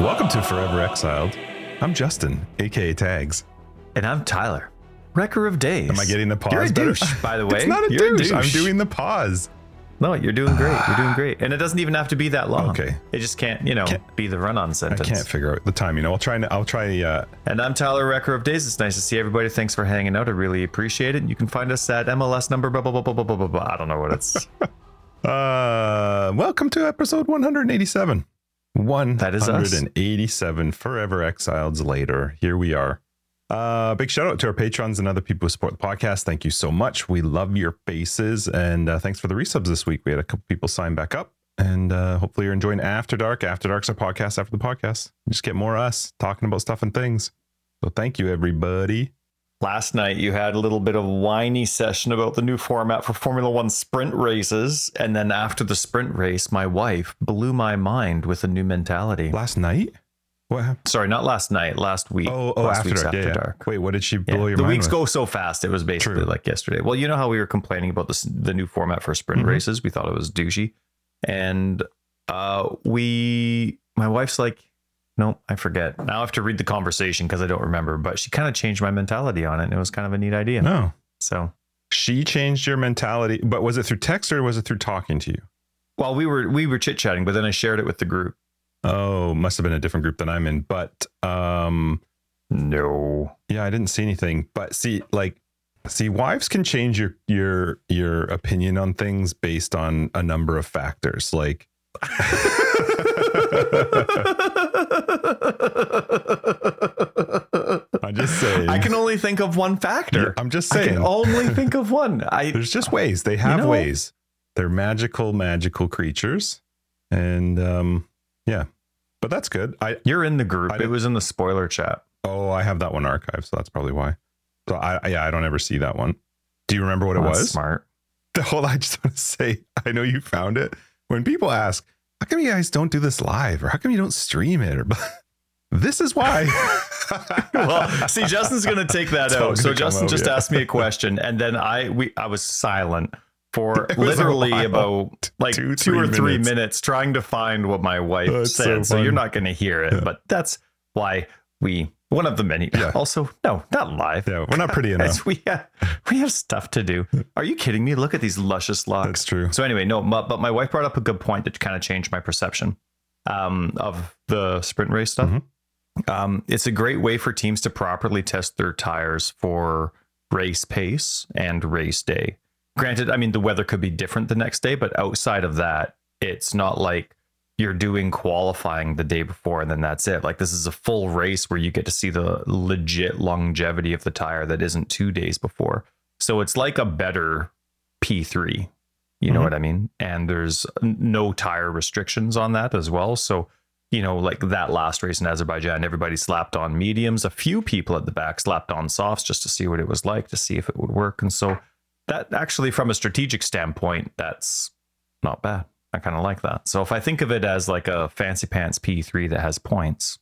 Welcome to Forever Exiled. I'm Justin, aka Tags. And I'm Tyler, wrecker of days. Am I getting the pause? You're a better? douche, by the way. It's not a You're douche. I'm doing the pause. No, you're doing great. You're doing great. And it doesn't even have to be that long. Okay. It just can't, you know, Can't- be the run-on sentence. I sentence. can't figure out the timing. I'll try. and- I'll try. Uh, And I'm Tyler, wrecker of days. It's nice to see everybody. Thanks for hanging out. I really appreciate it. You can find us at MLS number blah blah blah blah blah blah blah. blah. I don't know what it's. uh, welcome to episode 187. One is us. 187 Forever Exileds later. Here we are. Uh, big shout out to our patrons and other people who support the podcast. Thank you so much. We love your faces, and uh, thanks for the resubs this week. We had a couple people sign back up, and uh, hopefully you're enjoying After Dark. After Dark's our podcast after the podcast. Just get more us talking about stuff and things. So thank you, everybody. Last night you had a little bit of whiny session about the new format for Formula One sprint races, and then after the sprint race, my wife blew my mind with a new mentality. Last night, what happened? Sorry, not last night, last week. Oh, oh, last after dark. yeah, yeah. Wait, what did she Yeah, blow your the mind The weeks with? go so fast. It was basically True. like yesterday. Well, you know how we were complaining about this the new format for sprint Mhm. races. We thought it was douchey, and uh, we, my wife's like, nope, I forget. Now I have to read the conversation because I don't remember. But she kind of changed my mentality on it, and it was kind of a neat idea. No, So, she changed your mentality. But was it through text or was it through talking to you? well, we were we were chit chatting, but then I shared it with the group. Oh, must have been a different group than I'm in. But um, No, yeah, I didn't see anything. But see, like, see, wives can change your your your opinion on things based on a number of factors. Like, I'm just saying. I can only think of one factor. I'm just I saying. can only think of one. I There's just ways. They have know- ways. They're magical, magical creatures, and um, yeah. But that's good. I you're in the group. I It was in the spoiler chat. Oh, I have that one archived, so that's probably why. So I yeah, I don't ever see that one. Do you remember what it was? smart. The whole I just want to say, I know you found it. When people ask, how come you guys don't do this live, or how come you don't stream it, or this is why. well, see, Justin's gonna take that out. So Justin just asked me a question, and then I we I was silent for It literally about like two or three minutes. minutes. trying to find what my wife That's said. So, fun. you're not gonna hear it, Yeah. but that's why we one of the many. Yeah. Also, no, not live. yeah, we're not pretty enough. We have we have stuff to do. Are you kidding me? Look at these luscious locks. That's true. So anyway, no, but, but my wife brought up a good point that kind of changed my perception um, of the sprint race stuff. Mhm. Um, it's a great way for teams to properly test their tires for race pace and race day. Granted, I mean the weather could be different the next day, but outside of that, it's not like you're doing qualifying the day before and then that's it. Like this is a full race where you get to see the legit longevity of the tire that isn't two days before. So it's like a better P3. You know Mhm. what I mean? And there's no tire restrictions on that as well. So, you know, like that last race in Azerbaijan, everybody slapped on mediums. A few people at the back slapped on softs just to see what it was like, to see if it would work. And so that actually, from a strategic standpoint, that's not bad. I kind of like that. So if I think of it as like a fancy pants P3 that has points,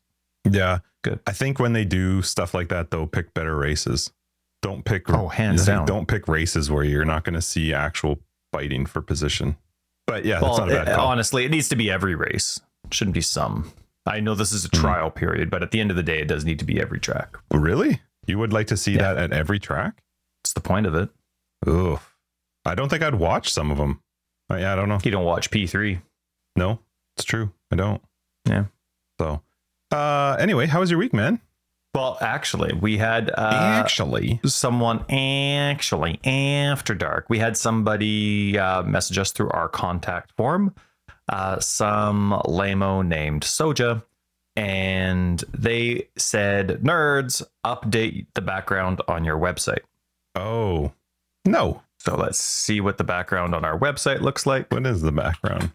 Yeah. Good. I think when they do stuff like that, they'll pick better races. Don't pick Oh, hands down. Don't pick races where you're not going to see actual fighting for position. But yeah, that's not a bad it- honestly, it needs to be every race. It shouldn't be some. I know this is a Mhm. trial period, but at the end of the day, it does need to be every track. really? You would like to see Yeah. that at every track? It's the point of it. Oof. I don't think I'd watch some of them. Uh, yeah, I don't know. You don't watch P3. No, it's true. I don't. Yeah. So, uh, anyway, how was your week, man? Well, actually, we had uh, Actually, someone actually after dark. We had somebody uh, message us through our contact form. Uh, some lamo named Soja, and they said, "Nerds, update the background on your website." oh no. So let's see what the background on our website looks like. What is the background?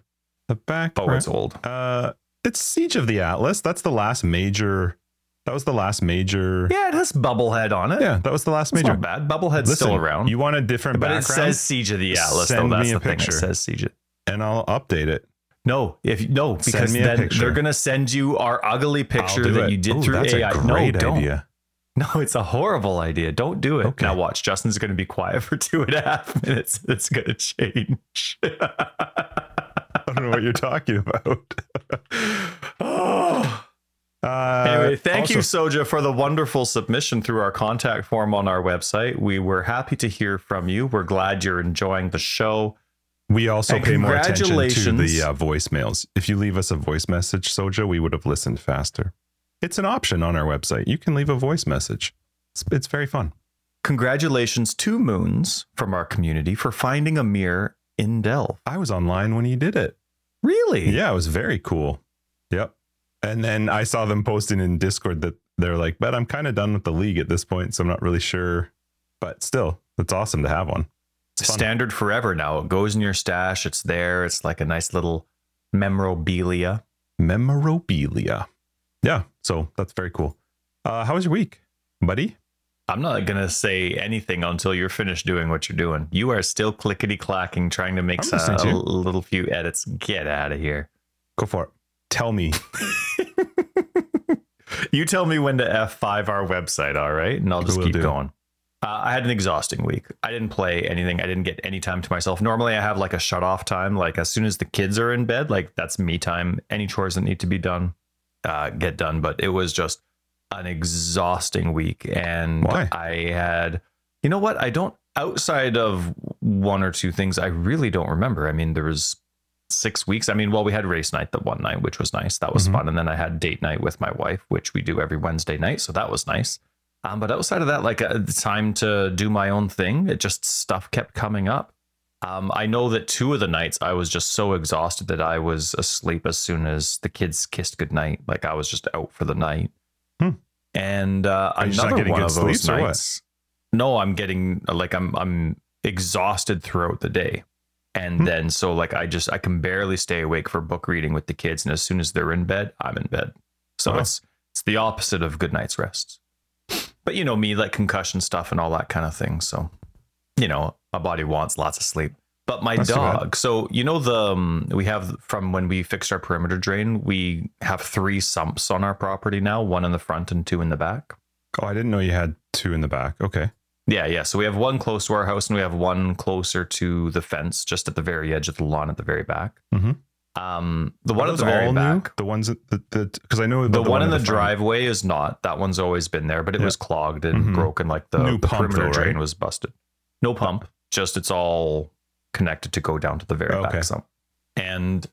The background. Oh, it's old. Uh, it's Siege of the Atlas. That's the last major. That was the last major. Yeah, it has Bubblehead on it. Yeah, that was the last major. not bad. Bubblehead's Listen, still around. You want a different but it background, says Siege of the Atlas, Send though. That's me a the thing. picture. It says Siege. and I'll update it. No, if no, because then picture. they're gonna send you our ugly picture that it. you did Ooh, through that's AI. A great no, don't. idea. No, it's a horrible idea. Don't do it. Okay. Now watch. Justin's gonna be quiet for two and a half minutes. It's gonna change. I don't know what you're talking about. oh, Anyway, thank you, Soja, for the wonderful submission through our contact form on our website. We were happy to hear from you. We're glad you're enjoying the show. We also And pay more attention to the uh, voicemails. If you leave us a voice message, Soja, we would have listened faster. It's an option on our website. You can leave a voice message. It's, it's very fun. Congratulations to Moons from our community for finding a mirror in Delve. I was online when he did it. Really? Yeah, it was very cool. Yep. And then I saw them posting in Discord that they're like, but I'm kind of done with the league at this point, so I'm not really sure. But still, it's awesome to have one. It's. Standard forever now. It goes in your stash. It's there. It's like a nice little memorabilia. Memorabilia. Yeah, so that's very cool. Uh, how was your week, buddy? I'm not going to say anything until you're finished doing what you're doing. You are still clickety clacking, trying to make I'm some, a little few edits. Get out of here. Go for it. Tell me. You tell me when to F5 our website, all right? And I'll just keep do. going. Uh, I had an exhausting week. I didn't play anything. I didn't get any time to myself. Normally, I have like a shut off time. Like as soon as the kids are in bed, like that's me time. Any chores that need to be done, uh, get done. But it was just an exhausting week. And Why? I had, you know what? I don't, outside of one or two things, I really don't remember. I mean, there was six weeks. I mean, well, we had race night the one night, which was nice. That was Mhm. fun. And then I had date night with my wife, which we do every Wednesday night. So that was nice. Um, but outside of that, like uh, the time to do my own thing, it just stuff kept coming up. Um, I know that two of the nights I was just so exhausted that I was asleep as soon as the kids kissed goodnight. Like I was just out for the night. Hmm. And uh, Are you just not another getting one good of those nights. No, I'm getting like I'm I'm exhausted throughout the day. And Hmm. then so like I just I can barely stay awake for book reading with the kids. And as soon as they're in bed, I'm in bed. So Wow. it's it's the opposite of good night's rest. But you know me, like concussion stuff and all that kind of thing. So, you know, my body wants lots of sleep. But my That's dog, so you know the um, we have from when we fixed our perimeter drain, we have three sumps on our property now, one in the front and two in the back. Oh, I didn't know you had two in the back. Okay. Yeah, yeah. So we have one close to our house and we have one closer to the fence, just at the very edge of the lawn at the very back. Mhm. Um, the one at the very all new? back. The ones that the because I know The, about one, in the, front. driveway is not. That one's always been there, but it Yeah. was clogged and Mhm. broken. Like the, the perimeter though, drain was busted. No pump, just it's all connected to go down to the very Okay. back sump. And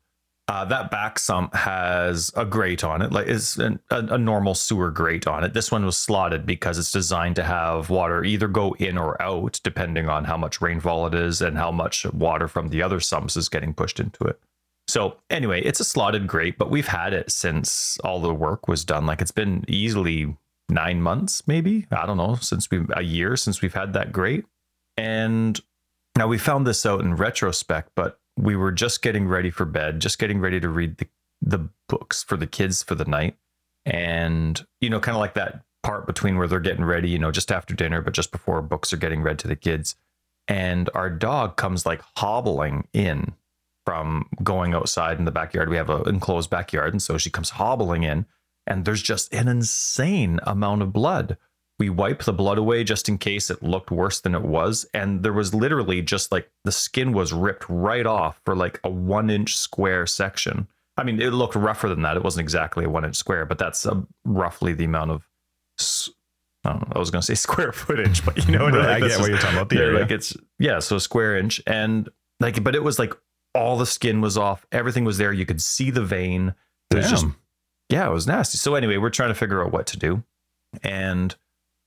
uh, that back sump has a grate on it, like it's an, a, a normal sewer grate on it. This one was slotted because it's designed to have water either go in or out, depending on how much rainfall it is and how much water from the other sumps is getting pushed into it. So anyway, it's a slotted grate, but we've had it since all the work was done. Like it's been easily nine months, maybe I don't know, since we've a year since we've had that grate. And now we found this out in retrospect, but we were just getting ready for bed, just getting ready to read the the books for the kids for the night, and you know, kind of like that part between where they're getting ready, you know, just after dinner, but just before books are getting read to the kids. And our dog comes like hobbling in from going outside in the backyard. We have an enclosed backyard. And so she comes hobbling in, and there's just an insane amount of blood. We wipe the blood away just in case it looked worse than it was. And there was literally just like the skin was ripped right off for like a one inch square section. I mean, it looked rougher than that. It wasn't exactly a one inch square, but that's uh, roughly the amount of. I don't know. I was going to say square footage, but you know what Right, I? Get is- what you're talking about. The yeah, area. like it's yeah, so a square inch and like but it was like all the skin was off, everything was there. You could see the vein. It was Damn. just yeah, it was nasty. So anyway, we're trying to figure out what to do. And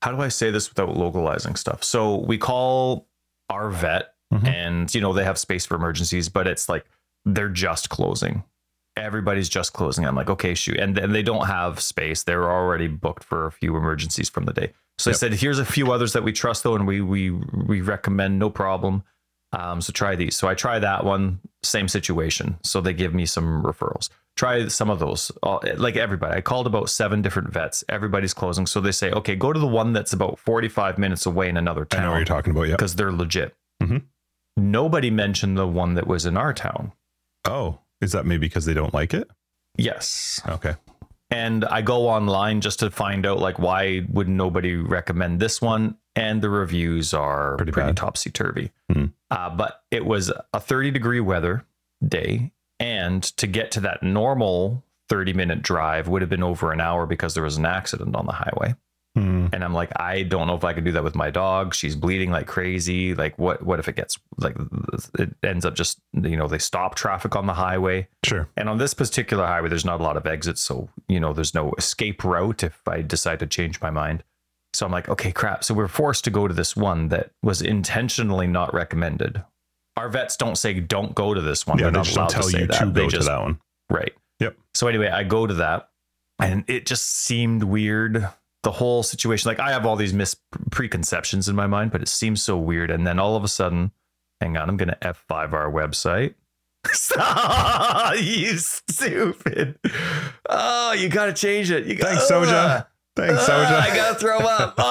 how do I say this without localizing stuff? So we call our vet Mhm. and you know they have space for emergencies, but it's like they're just closing. Everybody's just closing. I'm like, okay, shoot. And then they don't have space. They're already booked for a few emergencies from the day. So Yep. I said, here's a few others that we trust though, and we we we recommend no problem. Um, so try these. So I try that one, same situation. So they give me some referrals. Try some of those. All, like everybody, I called about seven different vets. Everybody's closing. So they say, okay, go to the one that's about 45 minutes away in another town. I know what you're talking about. Yeah. because they're legit. Mhm. Nobody mentioned the one that was in our town. Oh, is that maybe because they don't like it? Yes. Okay. and I go online just to find out like why would nobody recommend this one, and the reviews are Pretty pretty, topsy turvy. Hmm. Uh, but it was a 30 degree weather day, and to get to that normal 30 minute drive would have been over an hour because there was an accident on the highway. Hmm. And I'm like, I don't know if I can do that with my dog. She's bleeding like crazy. Like, what? What if it gets like it ends up just you know they stop traffic on the highway. Sure. And on this particular highway, there's not a lot of exits, so you know there's no escape route if I decide to change my mind. So I'm like, okay, crap. So we're forced to go to this one that was intentionally not recommended. Our vets don't say don't go to this one. Yeah, They're they not allowed to say you that. to they go just to that one. right. Yep. So anyway, I go to that, and it just seemed weird. The whole situation, like I have all these mis preconceptions in my mind, but it seems so weird. And then all of a sudden, hang on, I'm gonna F5 our website. Ah, you stupid. Oh, you gotta change it. You Thanks, gotta, Soja. Ah. Thanks, Ah, Soja. I gotta throw up.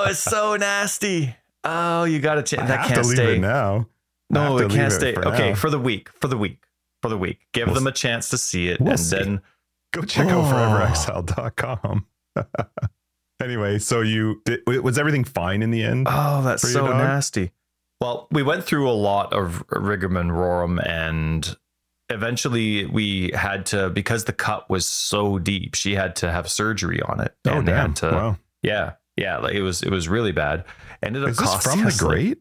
Oh, it's so nasty. Oh, you gotta change. That can't stay. it now. No, it can't stay. for okay, now. for the week, for the week, for the week. Give We'll them a chance to see it, We'll and see. then Go check out Oh. foreverexiled.com. anyway, so you did, was everything fine in the end? oh, that's so nasty. Well, we went through a lot of rigmarole, and eventually we had to because the cut was so deep. She had to have surgery on it. oh and damn! to, wow. yeah, yeah. Like it was, it was really bad. Ended up Is this costing from the us, like-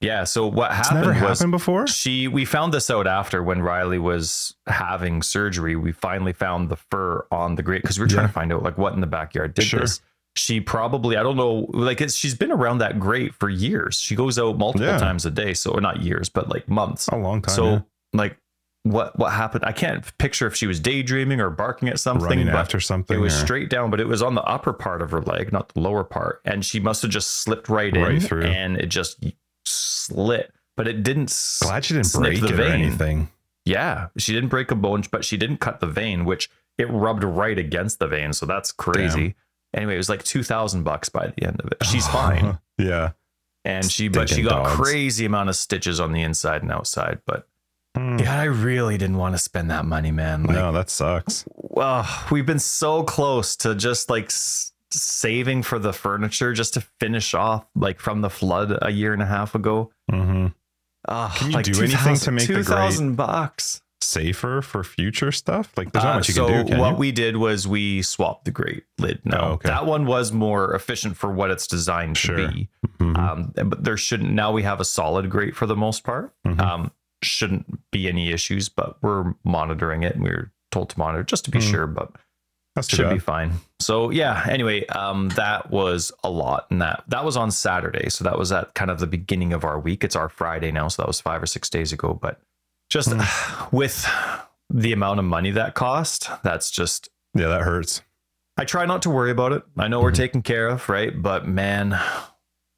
yeah. So what It's happened never was happened before. she we found this out after when Riley was having surgery. We finally found the fur on the grate because we were trying Yeah. to find out like what in the backyard did Sure. this. She probably I don't know like it's, she's been around that grate for years. She goes out multiple Yeah. times a day, so not years, but like months. A long time. so yeah. like what what happened? I can't picture if she was daydreaming or barking at something. running after something. it was or- straight down, but it was on the upper part of her leg, not the lower part. And she must have just slipped right, in Right through. and it just slit. But it didn't Glad she didn't break the it or vein. anything. yeah, she didn't break a bone, but she didn't cut the vein, which it rubbed right against the vein. So that's crazy. Anyway, it was like two thousand bucks by the end of it. She's fine, yeah. and she but she got dogs. crazy amount of stitches on the inside and outside. But Hmm. yeah, I really didn't want to spend that money, man. Like, no, that sucks. well, we've been so close to just like s- saving for the furniture just to finish off like from the flood a year and a half ago. hmm Oh, Can you like do anything to 2,000 make 2,000 bucks? Safer for future stuff. Like there's not Uh, much you so can do. Can what you? we did was we swapped the grate lid. No, Oh, okay. that one was more efficient for what it's designed to Sure. be. Mhm. Um, but there shouldn't now we have a solid grate for the most part. Mhm. Um, shouldn't be any issues, but we're monitoring it and we are told to monitor just to be Hmm. sure. But That's too should bad. be fine. So yeah. Anyway, um, that was a lot, and that that was on Saturday. So that was at kind of the beginning of our week. It's our Friday now, so that was five or six days ago. But just with the amount of money that cost, that's just. yeah, that hurts. I try not to worry about it. I know we're Mhm. taken care of, right? But man,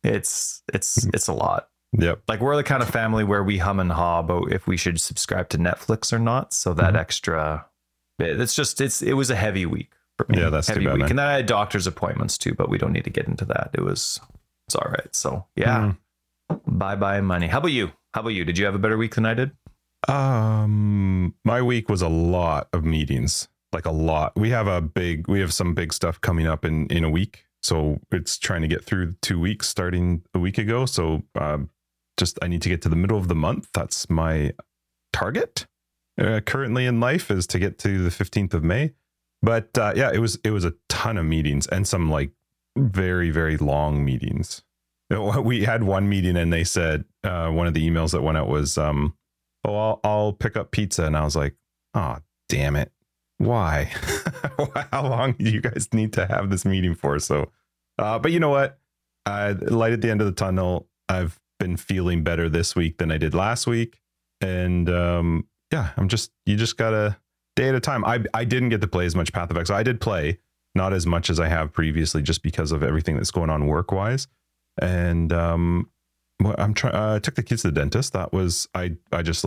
it's it's it's a lot. Yep. Like we're the kind of family where we hum and haw about if we should subscribe to Netflix or not. So that Mhm. extra, it- it's just it's it was a heavy week for me. Yeah, that's too heavy bad, week, man. and then I had doctor's appointments too, but we don't need to get into that. It was it's all right. So yeah, Mhm. bye bye money. How about you? How about you? Did you have a better week than I did? Um, my week was a lot of meetings, like a lot. We have a big, we have some big stuff coming up in in a week, so it's trying to get through two weeks starting a week ago. So, um, just I need to get to the middle of the month. That's my target uh, currently in life is to get to the fifteenth of May. But uh, yeah, it was it was a ton of meetings and some like very very long meetings. We had one meeting and they said uh, one of the emails that went out was um, oh, I'll, I'll pick up pizza. And I was like, oh, damn it. Why? How long do you guys need to have this meeting for? So, uh, but you know what? Uh, light at the end of the tunnel. I've been feeling better this week than I did last week. And um, yeah, I'm just, you just gotta day at a time. I, I didn't get to play as much Path of Exile. I did play, not as much as I have previously, just because of everything that's going on work wise. And um, I'm trying. Uh, I took the kids to the dentist. That was I. I just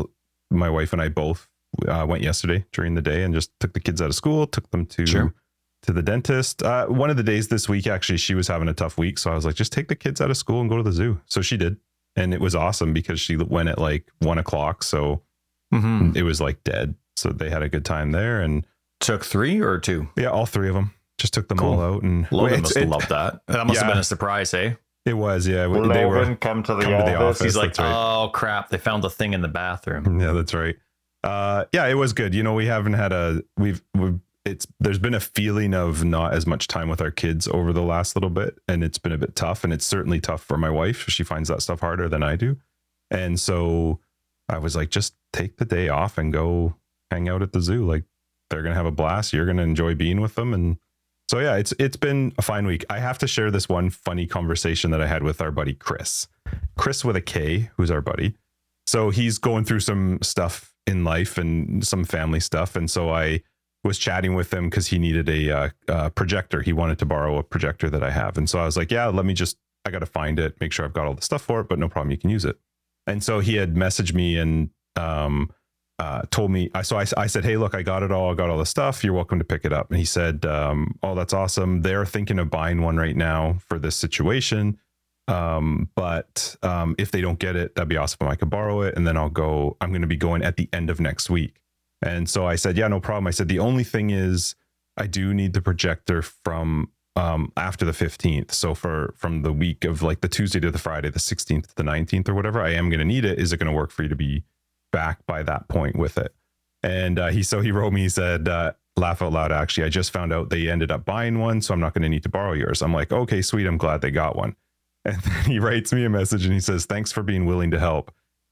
my wife and I both uh, went yesterday during the day and just took the kids out of school. Took them to Sure. to the dentist. Uh, one of the days this week, actually, she was having a tough week, so I was like, just take the kids out of school and go to the zoo. So she did, and it was awesome because she went at like one o'clock, so Mm-hmm. it was like dead. So they had a good time there, and Took three or two. yeah, all three of them just took them Cool. all out. And Logan It's- must have it, loved that. That must have been a surprise, eh? it was yeah. They were come to come to the office. He's like, right. oh crap, they found the thing in the bathroom. Yeah, that's right. Uh, yeah, it was good. You know, we haven't had a we've we've it's there's been a feeling of not as much time with our kids over the last little bit, and it's been a bit tough, and it's certainly tough for my wife. She finds that stuff harder than I do, and so I was like, just take the day off and go hang out at the zoo. Like they're gonna have a blast. You're gonna enjoy being with them, and so yeah, it's it's been a fine week. I have to share this one funny conversation that I had with our buddy Chris, Chris with a K, who's our buddy. So he's going through some stuff in life and some family stuff, and so I was chatting with him because he needed a uh, projector. He wanted to borrow a projector that I have, and so I was like, "Yeah, let me just. I got to find it, make sure I've got all the stuff for it, but no problem, you can use it." And so he had messaged me and um, uh, told me. I so I, I said, "Hey, look, I got it all. I got all the stuff. You're welcome to pick it up." And he said, um, "Oh, that's awesome. They're thinking of buying one right now for this situation." Um, but um, if they don't get it, that'd be awesome. I could borrow it, and then I'll go. I'm going to be going at the end of next week. And so I said, yeah, no problem. I said, the only thing is I do need the projector from um, after the 15th. So for from the week of like the Tuesday to the Friday, the 16th to the 19th or whatever, I am going to need it. Is it going to work for you to be back by that point with it? And uh, he, so he wrote me, he said, uh, laugh out loud. Actually, I just found out they ended up buying one. So I'm not going to need to borrow yours. I'm like, okay, sweet. I'm glad they got one. And then he writes me a message and he says, thanks for being willing to help.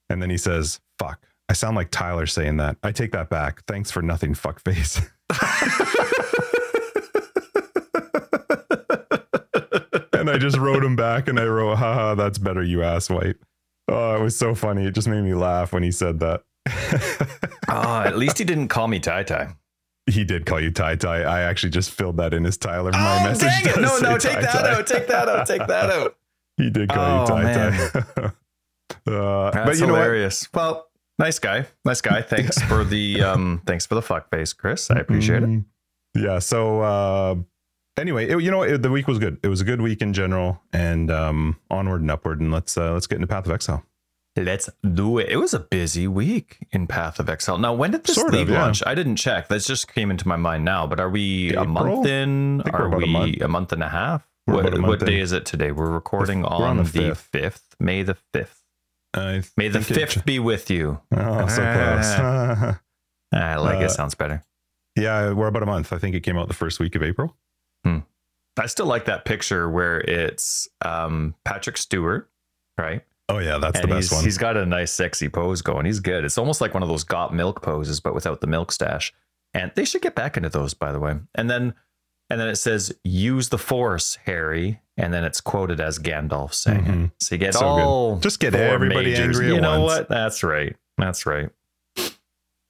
And then he says, fuck, I sound like Tyler saying that. I take that back. Thanks for nothing, fuckface. and I just wrote him back and I wrote, haha, that's better, you asswipe. Oh, it was so funny. It just made me laugh when he said that. oh, at least he didn't call me Ty Ty. He did call you Ty Ty. I actually just filled that in as Tyler. My oh, message. Dang it. No, no, take that out. Take that out. Take that out. He did call oh, you Ty Ty. uh, but you hilarious. know what? Well, nice guy. Nice guy. Thanks for the um thanks for the fuck face, Chris. I appreciate mm-hmm. it. Yeah. So uh anyway, it, you know it, the week was good. It was a good week in general and um onward and upward and let's uh let's get into Path of Exile. Let's do it. It was a busy week in Path of Exile. Now, when did this sort league of, yeah. launch? I didn't check. That just came into my mind now. But are we April? a month in? Are we a month. a month. and a half? We're what, a what day is it today? We're recording on, on, the fifth, May the fifth. I May the fifth it, be with you. Oh, so close. I like uh, it. Sounds better. Yeah, we're about a month. I think it came out the first week of April. Hmm. I still like that picture where it's um, Patrick Stewart, right? Oh yeah, that's and the best one. He's got a nice, sexy pose going. He's good. It's almost like one of those got milk poses, but without the milk stash. And they should get back into those, by the way. And then, and then it says, "Use the Force, Harry." and then it's quoted as Gandalf saying mm-hmm. it. So you get so all good. just get everybody majors. angry. You know once. what? That's right. That's right.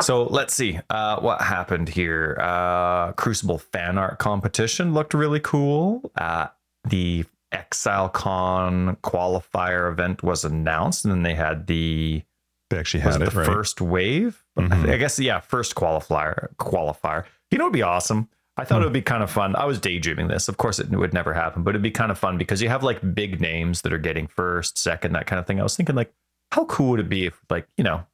So let's see uh, what happened here. Uh, Crucible fan art competition looked really cool. Uh, the Exile Con qualifier event was announced, and then they had the they actually had it, the right? first wave. Mm-hmm. I guess yeah, first qualifier qualifier. You know, it'd be awesome I thought hmm. it would be kind of fun. I was daydreaming this. Of course, it would never happen, but it'd be kind of fun because you have like big names that are getting first, second, that kind of thing. I was thinking, like, how cool would it be if, like, you know,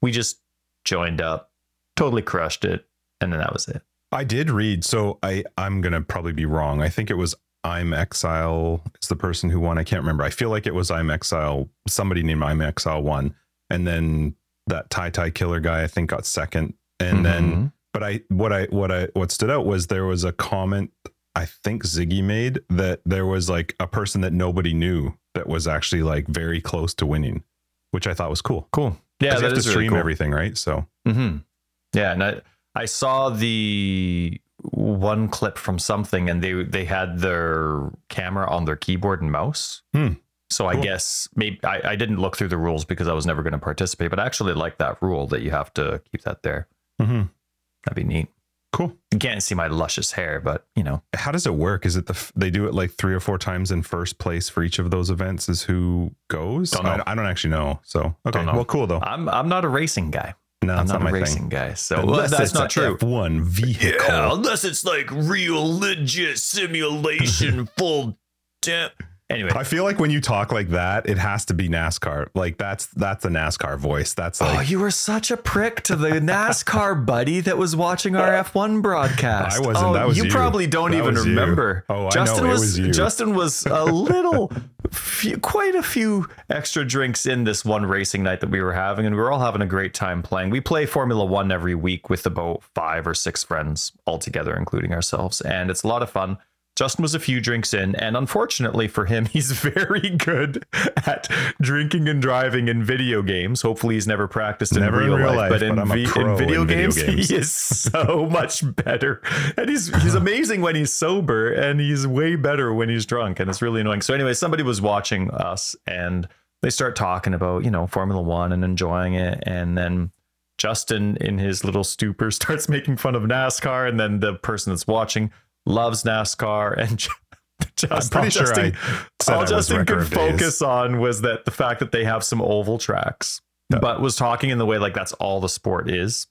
we just joined up, totally crushed it, and then that was it. I did read, so I I'm gonna probably be wrong. I think it was I'm Exile is the person who won. I can't remember. I feel like it was I'm Exile. Somebody named I'm Exile won, and then that Ty Ty Killer guy I think got second, and mm-hmm. then but I what I what I what stood out was there was a comment I think Ziggy made that there was like a person that nobody knew that was actually like very close to winning, which I thought was cool. Cool. Yeah, that you have to stream really cool. everything, right? So. Mm-hmm. Yeah, and I I saw the one clip from something, and they they had their camera on their keyboard and mouse. Hmm. So cool. I guess maybe I, I didn't look through the rules because I was never going to participate, but I actually like that rule that you have to keep that there. Mm-hmm. That'd be neat. Cool. You can't see my luscious hair, but you know. How does it work? Is it the they do it like three or four times in first place for each of those events? Is who goes? Don't I, I, don't actually know. So okay, know. well, cool though. I'm I'm not a racing guy. No, I'm not, not a racing thing. guy. So well, that's not true. F1 vehicle. Yeah, unless it's like real legit simulation full. Temp- Anyway, I feel like when you talk like that, it has to be NASCAR. Like that's that's a NASCAR voice. That's oh, like Oh, you were such a prick to the NASCAR buddy that was watching our F1 broadcast. I wasn't. Oh, that was you, you. probably don't that even remember. You. Oh, Justin I know. was, it was you. Justin was a little few, quite a few extra drinks in this one racing night that we were having, and we were all having a great time playing. We play Formula One every week with about five or six friends all together, including ourselves, and it's a lot of fun. Justin was a few drinks in, and unfortunately for him, he's very good at drinking and driving in video games. Hopefully, he's never practiced in Never in real, real life, life, but in, but vi- in video, in video games, games. he is so much better. And he's he's amazing when he's sober, and he's way better when he's drunk, and it's really annoying. So anyway, somebody was watching us, and they start talking about you know Formula One and enjoying it, and then. Justin, in his little stupor, starts making fun of NASCAR, and then the person that's watching loves NASCAR, and just I'm pretty all sure Justin, I all Justin could of Days. focus on was that the fact that they have some oval tracks, Yeah. but was talking in the way like that's all the sport is.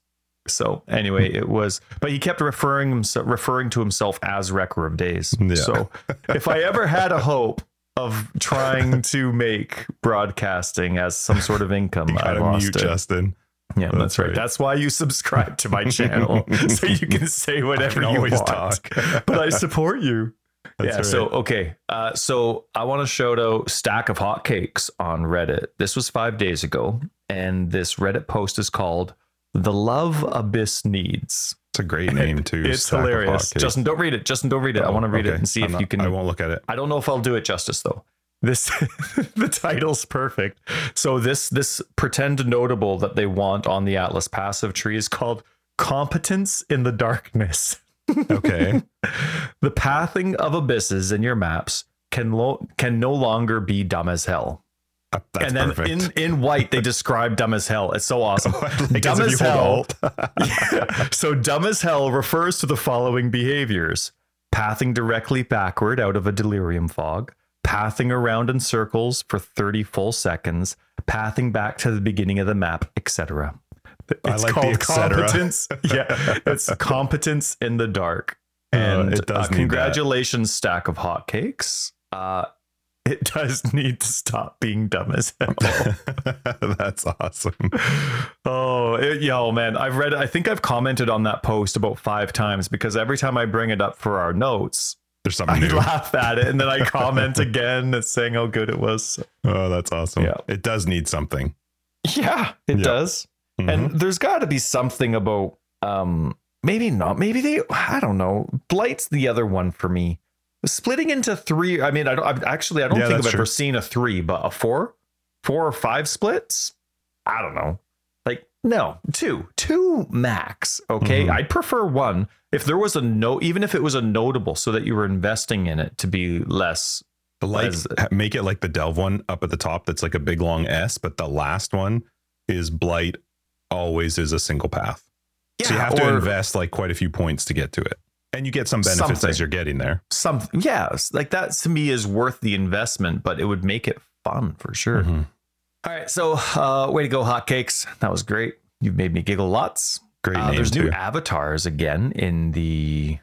So anyway, it was, but he kept referring himself, referring to himself as Wrecker of Days. Yeah. So if I ever had a hope of trying to make broadcasting as some sort of income, I lost mute it. Justin. Yeah, that's, That's right. right. That's why you subscribe to my channel so you can say whatever can you always want. talk. but I support you. That's yeah. So okay. Uh, so I want to shout out stack of hotcakes on Reddit. This was five days ago, and this Reddit post is called "The Love Abyss Needs." It's a great name too. It's hilarious. Justin, don't read it. Justin, don't read it. I Oh, want to read it and see I'm if not- you can. I won't look at it. I don't know if I'll do it justice though. This the title's perfect. So this this pretend notable that they want on the Atlas passive tree is called competence in the darkness. Okay. The pathing of abysses in your maps can lo- can no longer be dumb as hell. Uh, and then perfect. in in white they describe dumb as hell. It's so awesome. Dumb as hell. Alt- so dumb as hell refers to the following behaviors pathing directly backward out of a delirium fog pathing around in circles for 30 full seconds pathing back to the beginning of the map etc I it's like called et competence. Yeah it's competence in the dark. Uh, and it does uh, congratulations stack of hotcakes. Uh it does need to stop being dumb as hell. That's awesome. Oh, it, yo, man. I've read I think I've commented on that post about five times because every time I bring it up for our notes, There's I something new. laugh at it and then I comment again saying how good it was. Oh, that's awesome. Yeah. It does need something. Yeah, it does. Mhm. And there's got to be something about um maybe not. Maybe they I don't know. Blight's the other one for me. Splitting into three. I mean, I don't I've, actually I don't Yeah, think I've ever seen a 3, but a 4? 4 or 5 splits? I don't know. Like no, 2. 2 max, okay? Mhm. I'd prefer 1 if there was a no even if it was a notable so that you were investing in it to be less The like As- make it like the Delve one up at the top. That's like a big long S, but the last one is Blight. Always is a single path. Yeah, so you have to invest like quite a few points to get to it, and you get some benefits Something. as you're getting there. something yeah, like that to me is worth the investment but it would make it fun for sure Mhm. all right so uh way to go hotcakes that was great you've made me giggle lots Great uh, name there's too. new avatars again in the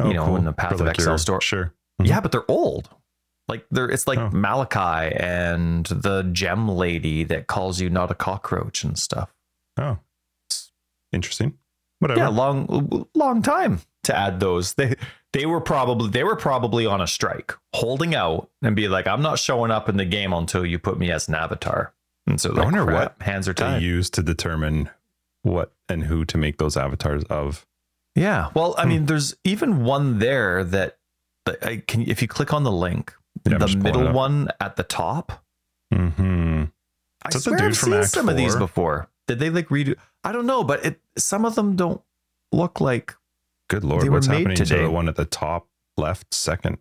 Oh, you know, in the Path For of like Exile your- store. Sure. Mhm. yeah but they're old like they're it's like Oh. malachi and the gem lady that calls you not a cockroach and stuff Oh, interesting. Whatever. yeah long long time to add those they they were probably they were probably on a strike holding out and be like i'm not showing up in the game until you put me as an avatar and so I wonder crap, what hands are they tied use to determine what and who to make those avatars of. yeah well i Hmm. mean there's even one there that I can if you click on the link Yeah, the just pulling it middle one at the top hmm i swear i've seen Act some of these before did they like redo i don't know but it some of them don't look like Good lord, what's happening to the one at the top left second?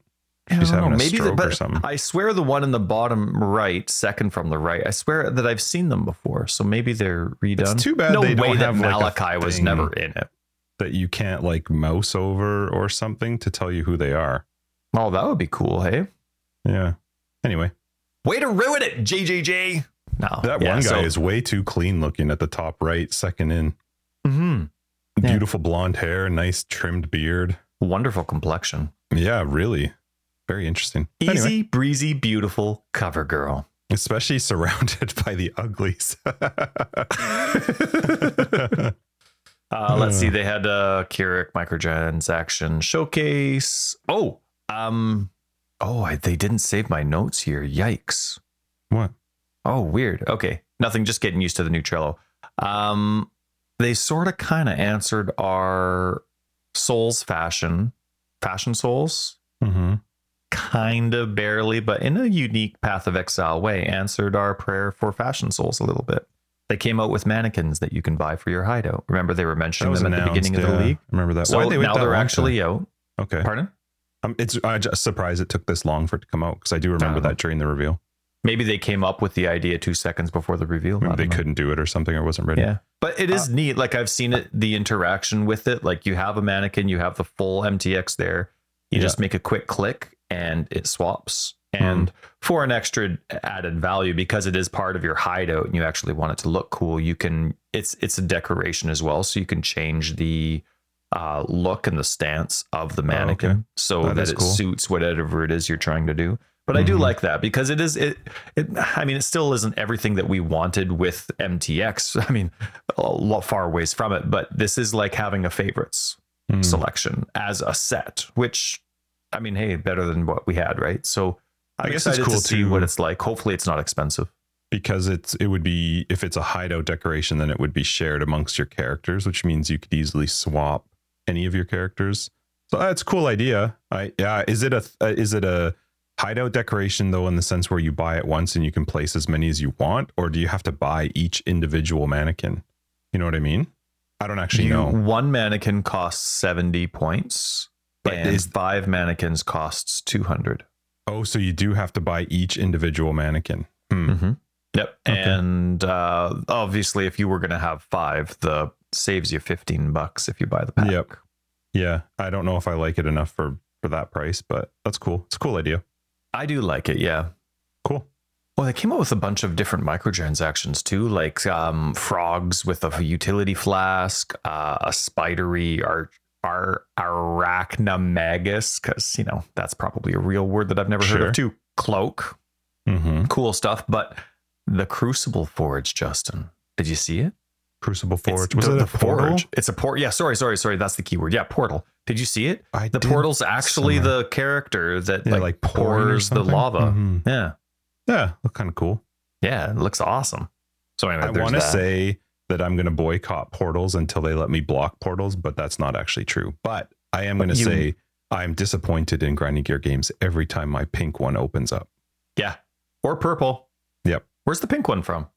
I She's don't know, a maybe the, stroke or something. I swear the one in the bottom right, second from the right, I swear that I've seen them before. So maybe they're redone. It's too bad no they way don't that have, like, Malachi was never in it. that you can't like mouse over or something to tell you who they are. Oh, that would be cool, hey? Yeah. Anyway, Way to ruin it, JJJ. No, that yeah, one guy so- is way too clean looking at the top right, second in. Mhm. Yeah. Beautiful blonde hair, nice trimmed beard. wonderful complexion. Yeah, really. Very interesting. Easy, Anyway, breezy, beautiful cover girl. especially surrounded by the uglies. Uh, let's see. They had a Keurig microtransaction showcase. Oh, um, Oh, I, they didn't save my notes here. Yikes. What? Oh, weird. Okay. Nothing, just getting used to the new Trello. Um, they sort of kind of answered our souls fashion, fashion souls, Mm-hmm. Kind of barely, but in a unique Path of Exile way, answered our prayer for fashion souls a little bit. They came out with mannequins that you can buy for your hideout. Remember, they were mentioning them at the beginning of the league. Remember that? So Why'd they now they're actually out. okay. Pardon? Um, it's I'm just surprised it took this long for it to come out because I do remember don't that during the reveal. Maybe they came up with the idea two seconds before the reveal. Maybe they know. couldn't do it or something or wasn't ready. Yeah. But it is neat. Like I've seen it, the interaction with it. Like you have a mannequin, you have the full MTX there. You Yeah. just make a quick click and it swaps. And for an extra added value, because it is part of your hideout and you actually want it to look cool, you can it's it's a decoration as well. So you can change the uh, look and the stance of the mannequin okay. so That that, is it cool. suits whatever it is you're trying to do. But I do Mhm. like that because it is it, it. I mean, it still isn't everything that we wanted with MTX. I mean, a lot far ways from it. But this is like having a favorites Mm. selection as a set, which I mean, hey, better than what we had, right? So I'm I guess it's cool to see what it's like. Hopefully, it's not expensive. because it's it would be if it's a hideout decoration then it would be shared amongst your characters which means you could easily swap any of your characters. So that's a cool idea. I yeah is it a uh, is it a hideout decoration though in the sense where you buy it once and you can place as many as you want? Or do you have to buy each individual mannequin? You know what i mean? I don't actually You- know. One mannequin costs seventy points, But and is- five mannequins costs two hundred. oh so you do have to buy each individual mannequin hmm. Mm-hmm. Yep. Okay. And uh, obviously, if you were going to have five, the saves you 15 bucks if you buy the pack. Yep. yeah i don't know if i like it enough for for that price but that's cool it's a cool idea I do like it. Yeah. cool Well, they came up with a bunch of different microtransactions too, like um, frogs with a utility flask, uh, a spidery ar- ar- arachnomagus, because, you know, that's probably a real word that I've never heard of too. Cloak. mm-hmm. Cool stuff. But the Crucible Forge, Justin, did you see it? Crucible It's Forge. Was the- it a the portal? forge. It's a port. Yeah, sorry, sorry, sorry. That's the keyword. Yeah, portal. Did you see it? I The portal's actually somewhere. the character that Yeah, like, like pours the lava. Mhm. Yeah, Yeah, look kind of cool. yeah, it looks awesome. So anyway, I want to say that I'm going to boycott portals until they let me block portals, but that's not actually true. But I am going to say I'm disappointed in grinding gear games every time my pink one opens up. yeah, or purple. Yep. Where's the pink one from?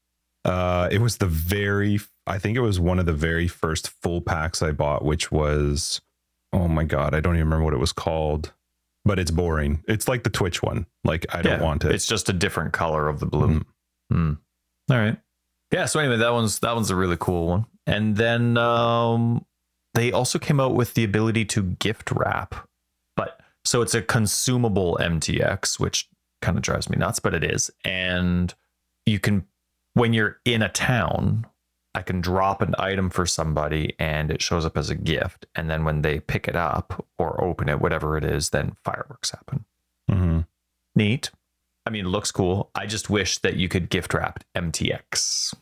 Uh, it was the very, I think it was one of the very first full packs I bought, which was, oh my God, I don't even remember what it was called, but it's boring. It's like the Twitch one. Like, I don't want it. It's just a different color of the blue. Hmm. All right. Yeah. So anyway, that one's that one's a really cool one. And then um, they also came out with the ability to gift wrap, but so it's a consumable MTX, which kind of drives me nuts, but it is. And you can, when you're in a town, I can drop an item for somebody and it shows up as a gift. And then when they pick it up or open it, whatever it is, then fireworks happen Mhm. neat. I mean, it looks cool. I just wish that you could gift wrap MTX.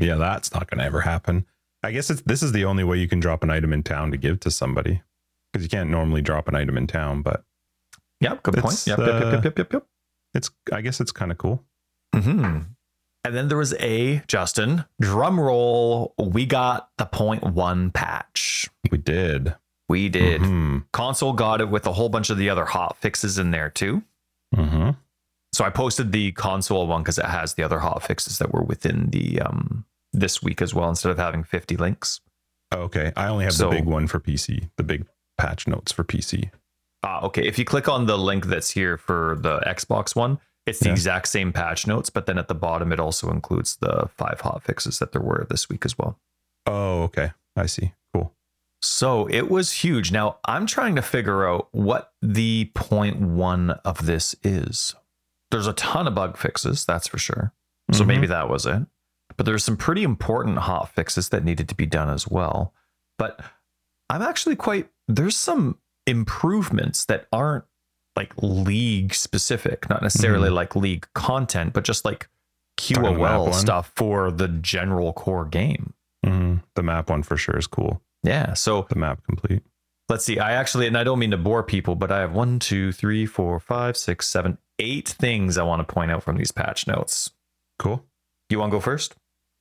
Yeah, that's not going to ever happen. I guess it's this is the only way you can drop an item in town to give to somebody because you can't normally drop an item in town. But Yep, good point. Yep, yep, uh, yep, yep, yep, yep, yep. it's I guess it's kind of cool. hmm And then there was a Justin drum roll. We got the point one patch. We did. We did. Mhm. Console got it with a whole bunch of the other hot fixes in there too. Mhm. So I posted the console one because it has the other hot fixes that were within the um this week as well. Instead of having fifty links. Okay, I only have So- the big one for PC. The big patch notes for PC. Ah, okay. If you click on the link that's here for the Xbox one, it's the Yeah. exact same patch notes, but then at the bottom it also includes the five hot fixes that there were this week as well. Oh, okay. I see. Cool. So it was huge. Now I'm trying to figure out what the point one of this is. There's a ton of bug fixes, that's for sure. So Mhm. maybe that was it. But there's some pretty important hot fixes that needed to be done as well. But I'm actually quite there's some improvements that aren't like league specific, not necessarily like league content, but just like Talking about that QOL stuff for the general core game. Mhm. The map one for sure is cool. Yeah. So The map complete. Let's see. I actually, and I don't mean to bore people, but I have one, two, three, four, five, six, seven, eight things I want to point out from these patch notes. Cool. You want to go first?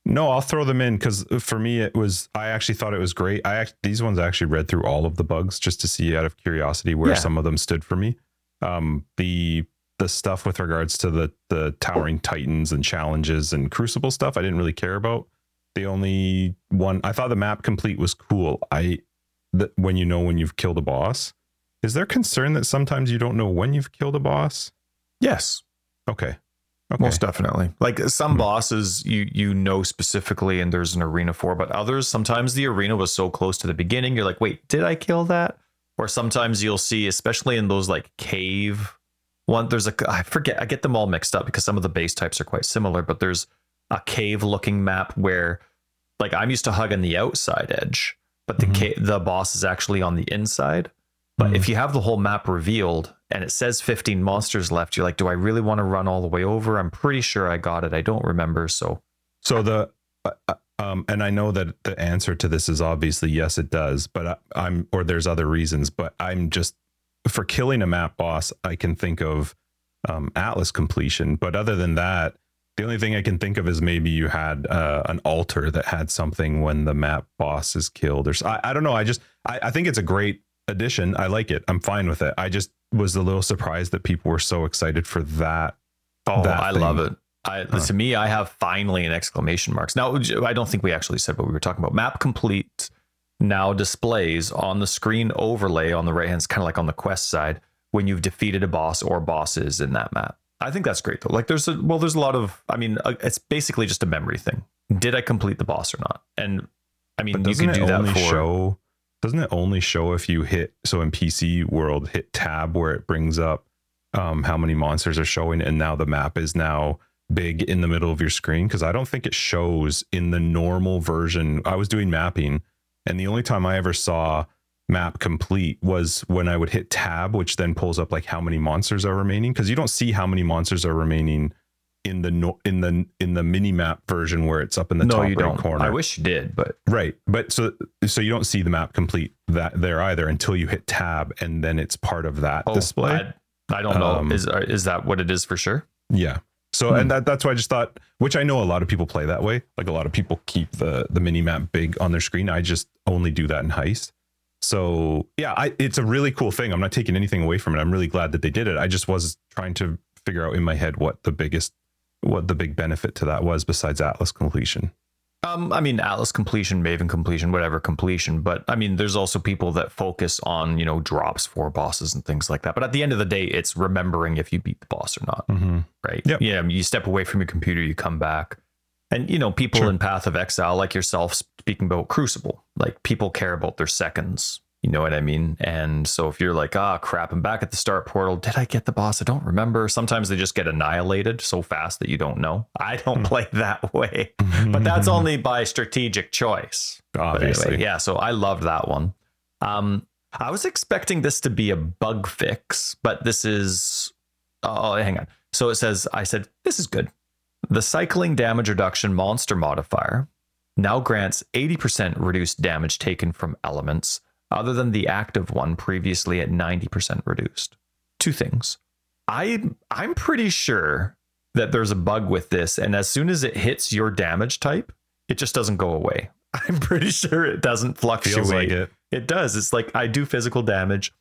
No, I'll throw them in because for me it was. I actually thought it was great. I act, these ones I actually read through all of the bugs just to see out of curiosity where Yeah. some of them stood for me. Um, the the stuff with regards to the the towering titans and challenges and crucible stuff, I didn't really care about. The only one I thought the map complete was cool. I that when you know when you've killed a boss. Is there concern that sometimes you don't know when you've killed a boss? Yes. Okay. Okay. Most definitely. Like some Hmm. bosses you you know specifically and there's an arena for, but others sometimes the arena was so close to the beginning, you're like, wait, did I kill that? Or sometimes you'll see, especially in those like cave one, there's a I forget, I get them all mixed up because some of the base types are quite similar, but there's a cave looking map where like I'm used to hugging the outside edge, but the Mhm. ca- the boss is actually on the inside. But Mhm. if you have the whole map revealed and it says 15 monsters left, you're like, do I really want to run all the way over? I'm pretty sure I got it. I don't remember. So So the uh, uh, um, and I know that the answer to this is obviously yes, it does. But I, I'm or there's other reasons. But I'm just for killing a map boss, I can think of um, Atlas completion. But other than that, the only thing I can think of is maybe you had uh, an altar that had something when the map boss is killed. Or I don't know. I just I, I think it's a great addition. I like it. I'm fine with it. I just was a little surprised that people were so excited for that. oh, That I thing. love it. I, Huh. To me, I have finally an exclamation marks. Now, I don't think we actually said what we were talking about. Map complete now displays on the screen overlay on the right hand, kind of like on the quest side, when you've defeated a boss or bosses in that map. I think that's great though. Like there's a well, there's a lot of. I mean, uh, it's basically just a memory thing. Did I complete the boss or not? And I mean, you can do that for. show? Doesn't it only show if you hit so in PC world hit tab where it brings up um, how many monsters are showing, and now the map is now big in the middle of your screen? Because I don't think it shows in the normal version. I was doing mapping, and the only time I ever saw map complete was when I would hit tab, which then pulls up like how many monsters are remaining. Because you don't see how many monsters are remaining in the no, in the in the mini map version where it's up in the no, top you right don't. corner. I wish you did, but Right. But so so you don't see the map complete that there either until you hit tab and then it's part of that oh, display. I, I don't know. Um, is is that what it is for sure? yeah. So Hmm. and that that's why I just thought which I know a lot of people play that way. Like a lot of people keep the the mini map big on their screen. I just only do that in heist. So yeah, I it's a really cool thing. I'm not taking anything away from it. I'm really glad that they did it. I just was trying to figure out in my head what the biggest what the big benefit to that was besides Atlas completion. Um, I mean, Atlas completion, Maven completion, whatever completion. But I mean, there's also people that focus on you know drops for bosses and things like that. But at the end of the day, it's remembering if you beat the boss or not, Mm-hmm. right? Yep. Yeah. You step away from your computer, you come back, and you know people Sure. in Path of Exile, like yourself, speaking about Crucible, like people care about their seconds. You know what I mean? And so if you're like, ah, crap, I'm back at the start portal. Did I get the boss? I don't remember. Sometimes they just get annihilated so fast that you don't know. I don't Hmm. play that way but that's only by strategic choice. But anyway, obviously. yeah. So I loved that one. Um, I was expecting this to be a bug fix, but this is. Oh, hang on. So it says, I said, this is good. The cycling damage reduction monster modifier now grants 80% reduced damage taken from elements, other than the active one previously at 90% reduced. Two things. I I'm pretty sure that there's a bug with this, and as soon as it hits your damage type, it just doesn't go away. I'm pretty sure it doesn't fluctuate. Feels like it. It does. It's like I do physical damage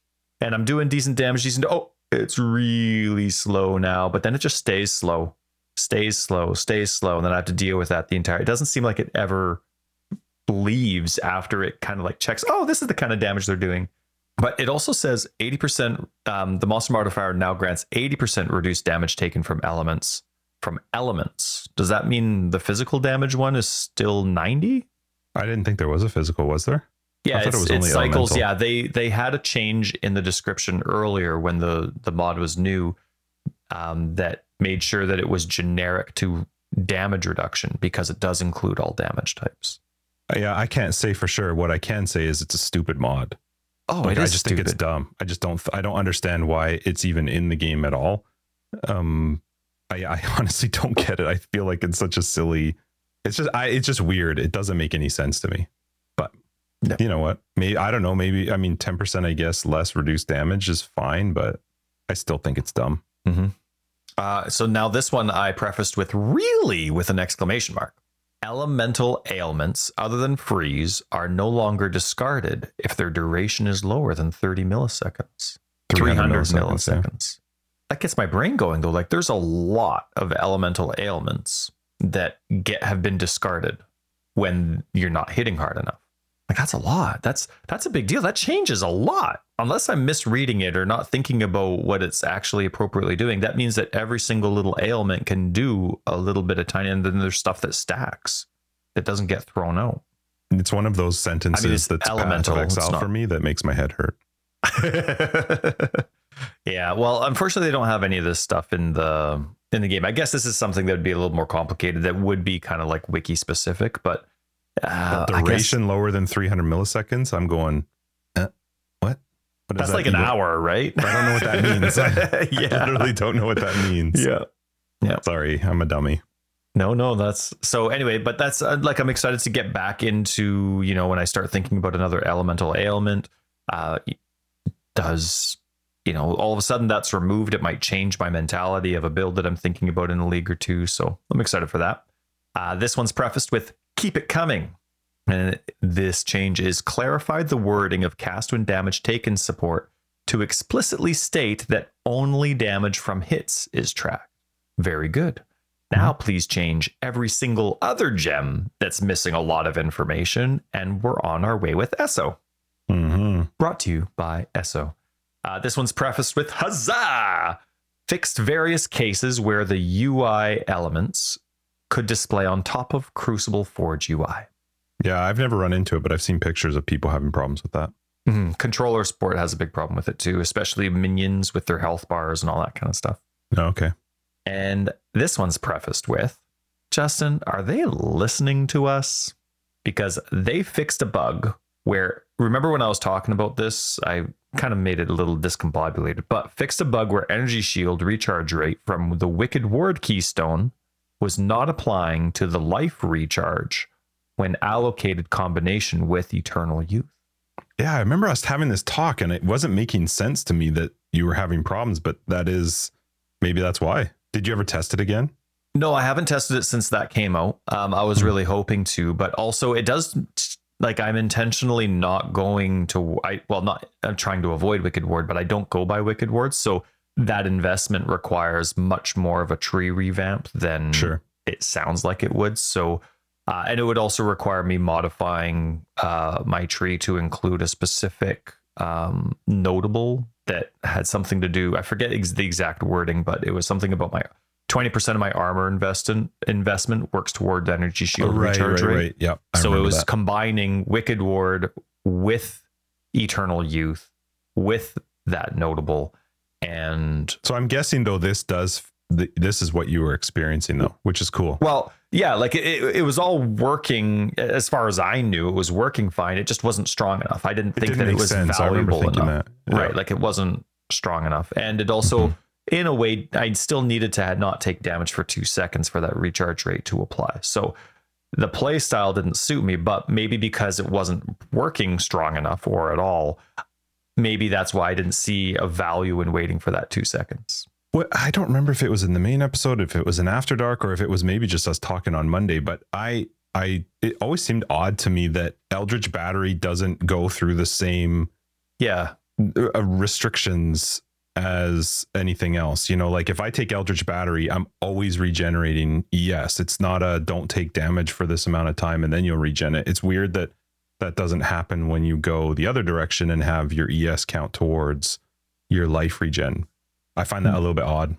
and I'm doing decent damage, decent. Oh, it's really slow now, but then it just stays slow, stays slow, stays slow. And then I have to deal with that the entire. It doesn't seem like it ever leaves after it kind of like checks, oh, this is the kind of damage they're doing. But it also says 80%, um, the monster modifier now grants 80% reduced damage taken from elements. From elements. Does that mean the physical damage one is still 90? I didn't think there was a physical, was there? Yeah, I thought it was only cycles. elemental. Yeah, they they had a change in the description earlier when the the mod was new, um, that made sure that it was generic to damage reduction because it does include all damage types. Uh, Yeah, I can't say for sure. What I can say is it's a stupid mod. Oh, Like, I just stupid. think it's dumb. I just don't. I don't understand why it's even in the game at all. Um, I, I honestly don't get it. I feel like it's such a silly. It's just. I. It's just weird. It doesn't make any sense to me. Yeah. You know what? Maybe I don't know. Maybe I mean ten percent. I guess less reduced damage is fine, but I still think it's dumb. Mm-hmm. Uh, so now this one I prefaced with really with an exclamation mark. Elemental ailments other than freeze are no longer discarded if their duration is lower than 30 milliseconds. 300 milliseconds. milliseconds. Yeah. That gets my brain going though. Like there's a lot of elemental ailments that get have been discarded when you're not hitting hard enough. Like that's a lot. That's that's a big deal. That changes a lot. Unless I'm misreading it or not thinking about what it's actually appropriately doing, that means that every single little ailment can do a little bit of tiny, and then there's stuff that stacks that doesn't get thrown out. It's one of those sentences I mean, that's elemental exile for me that makes my head hurt. yeah, well, unfortunately, they don't have any of this stuff in the in the game. I guess this is something that would be a little more complicated. That would be kind of like wiki specific, but uh, duration guess, lower than 300 milliseconds. I'm going, eh, what? what that's that like an hour, right? I don't know what that means. I, yeah. I literally don't know what that means. Yeah. Yeah. Sorry, I'm a dummy. No, no, that's so anyway, but that's uh, like I'm excited to get back into, you know, when I start thinking about another elemental ailment, uh does you know, all of a sudden that's removed, it might change my mentality of a build that I'm thinking about in a league or two. So I'm excited for that. Uh, this one's prefaced with keep it coming. And this change is clarified the wording of cast when damage taken support to explicitly state that only damage from hits is tracked. Very good. Now, mm-hmm. please change every single other gem that's missing a lot of information, and we're on our way with Esso. Mm-hmm. Brought to you by Esso. Uh, this one's prefaced with Huzzah! Fixed various cases where the UI elements could display on top of Crucible Forge UI. Yeah, I've never run into it, but I've seen pictures of people having problems with that. Mm-hmm. Controller support has a big problem with it too, especially minions with their health bars and all that kind of stuff. Oh, okay. And this one's prefaced with Justin, are they listening to us? Because they fixed a bug where, remember when I was talking about this? I kind of made it a little discombobulated, but fixed a bug where energy shield recharge rate from the Wicked Ward keystone was not applying to the life recharge when allocated combination with Eternal Youth. Yeah, I remember us having this talk and it wasn't making sense to me that you were having problems, but that is maybe that's why. Did you ever test it again? No, I haven't tested it since that came out. Um, I was hmm. really hoping to, but also it does like I'm intentionally not going to I well not I'm trying to avoid Wicked Ward, but I don't go by Wicked Wards. So that investment requires much more of a tree revamp than sure. it sounds like it would. So uh, and it would also require me modifying uh, my tree to include a specific um, notable that had something to do. I forget ex- the exact wording, but it was something about my 20% of my armor investment investment works toward energy shield oh, right, recharge right, rate. Right. Yep. I so it was that. combining Wicked Ward with Eternal Youth with that notable. And so I'm guessing though this does this is what you were experiencing though, which is cool. Well, yeah, like it, it was all working as far as I knew. It was working fine. It just wasn't strong enough. I didn't think didn't that it was sense. valuable enough. Yeah. Right, like it wasn't strong enough, and it also. Mm-hmm in a way, I still needed to not take damage for two seconds for that recharge rate to apply. So the play style didn't suit me, but maybe because it wasn't working strong enough or at all, maybe that's why I didn't see a value in waiting for that two seconds. Well, I don't remember if it was in the main episode, if it was in After Dark, or if it was maybe just us talking on Monday. But I, I, it always seemed odd to me that Eldritch Battery doesn't go through the same, yeah, uh, restrictions as anything else. You know, like if I take Eldritch Battery, I'm always regenerating Yes, It's not a don't take damage for this amount of time and then you'll regen it. It's weird that that doesn't happen when you go the other direction and have your ES count towards your life regen. I find that a hmm. little bit odd.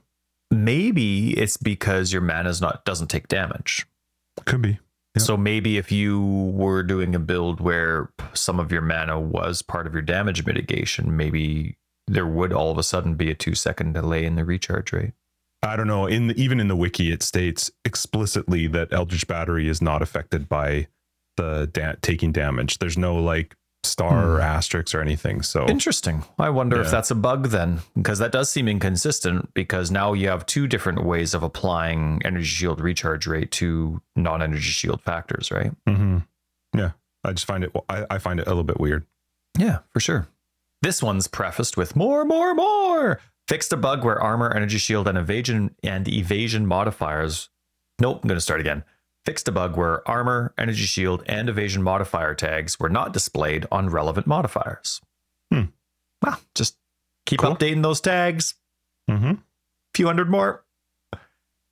Maybe it's because your mana is not doesn't take damage. Could be. Yep. So maybe if you were doing a build where some of your mana was part of your damage mitigation, maybe there would all of a sudden be a two second delay in the recharge rate. I don't know. In the, even in the wiki, it states explicitly that Eldritch Battery is not affected by the da- taking damage. There's no like star hmm. or asterisk or anything. So interesting. I wonder yeah. if that's a bug then, because that does seem inconsistent. Because now you have two different ways of applying energy shield recharge rate to non-energy shield factors, right? Mm-hmm. Yeah. I just find it I, I find it a little bit weird. Yeah, for sure. This one's prefaced with more, more, more. Fixed a bug where armor, energy shield, and evasion and evasion modifiers. Nope, I'm going to start again. Fixed a bug where armor, energy shield, and evasion modifier tags were not displayed on relevant modifiers. Hmm. Well, just keep Cool. updating those tags. Mm-hmm. few hundred more.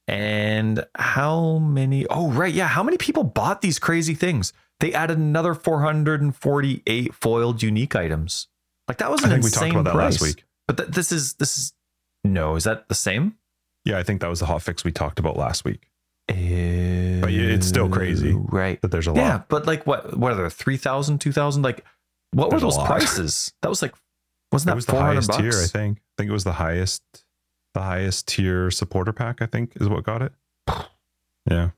And how many? Oh, right. Yeah. How many people bought these crazy things? They added another 448 foiled unique items. Like that was I an think we insane talked about that price. last week. But th- this is this is no. Is that the same? Yeah, I think that was the hot fix we talked about last week. But it's still crazy. right? That there's a lot. Yeah, but like what? What are there? 3,000, 2,000? Like what There's were those prices? That was like wasn't It that was the four hundred highest bucks? tier, I think. I think it was the highest the highest tier supporter pack, I think, is what got it. Yeah.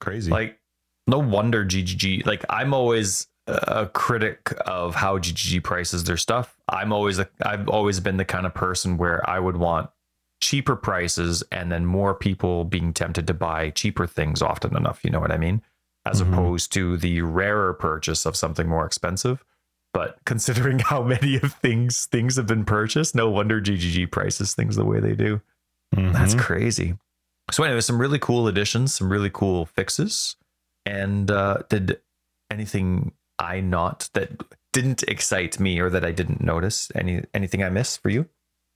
Crazy. Like, no wonder GGG. Like, I'm always a critic of how GGG prices their stuff. I'm always a, I've always been the kind of person where I would want cheaper prices and then more people being tempted to buy cheaper things often enough. You know what I mean? As Mhm. opposed to the rarer purchase of something more expensive. But considering how many of things things have been purchased, no wonder GGG prices things the way they do. That's Mhm. crazy. So anyway, some really cool additions, some really cool fixes. And uh, did anything I not that didn't excite me or that I didn't notice? Any anything I missed for you?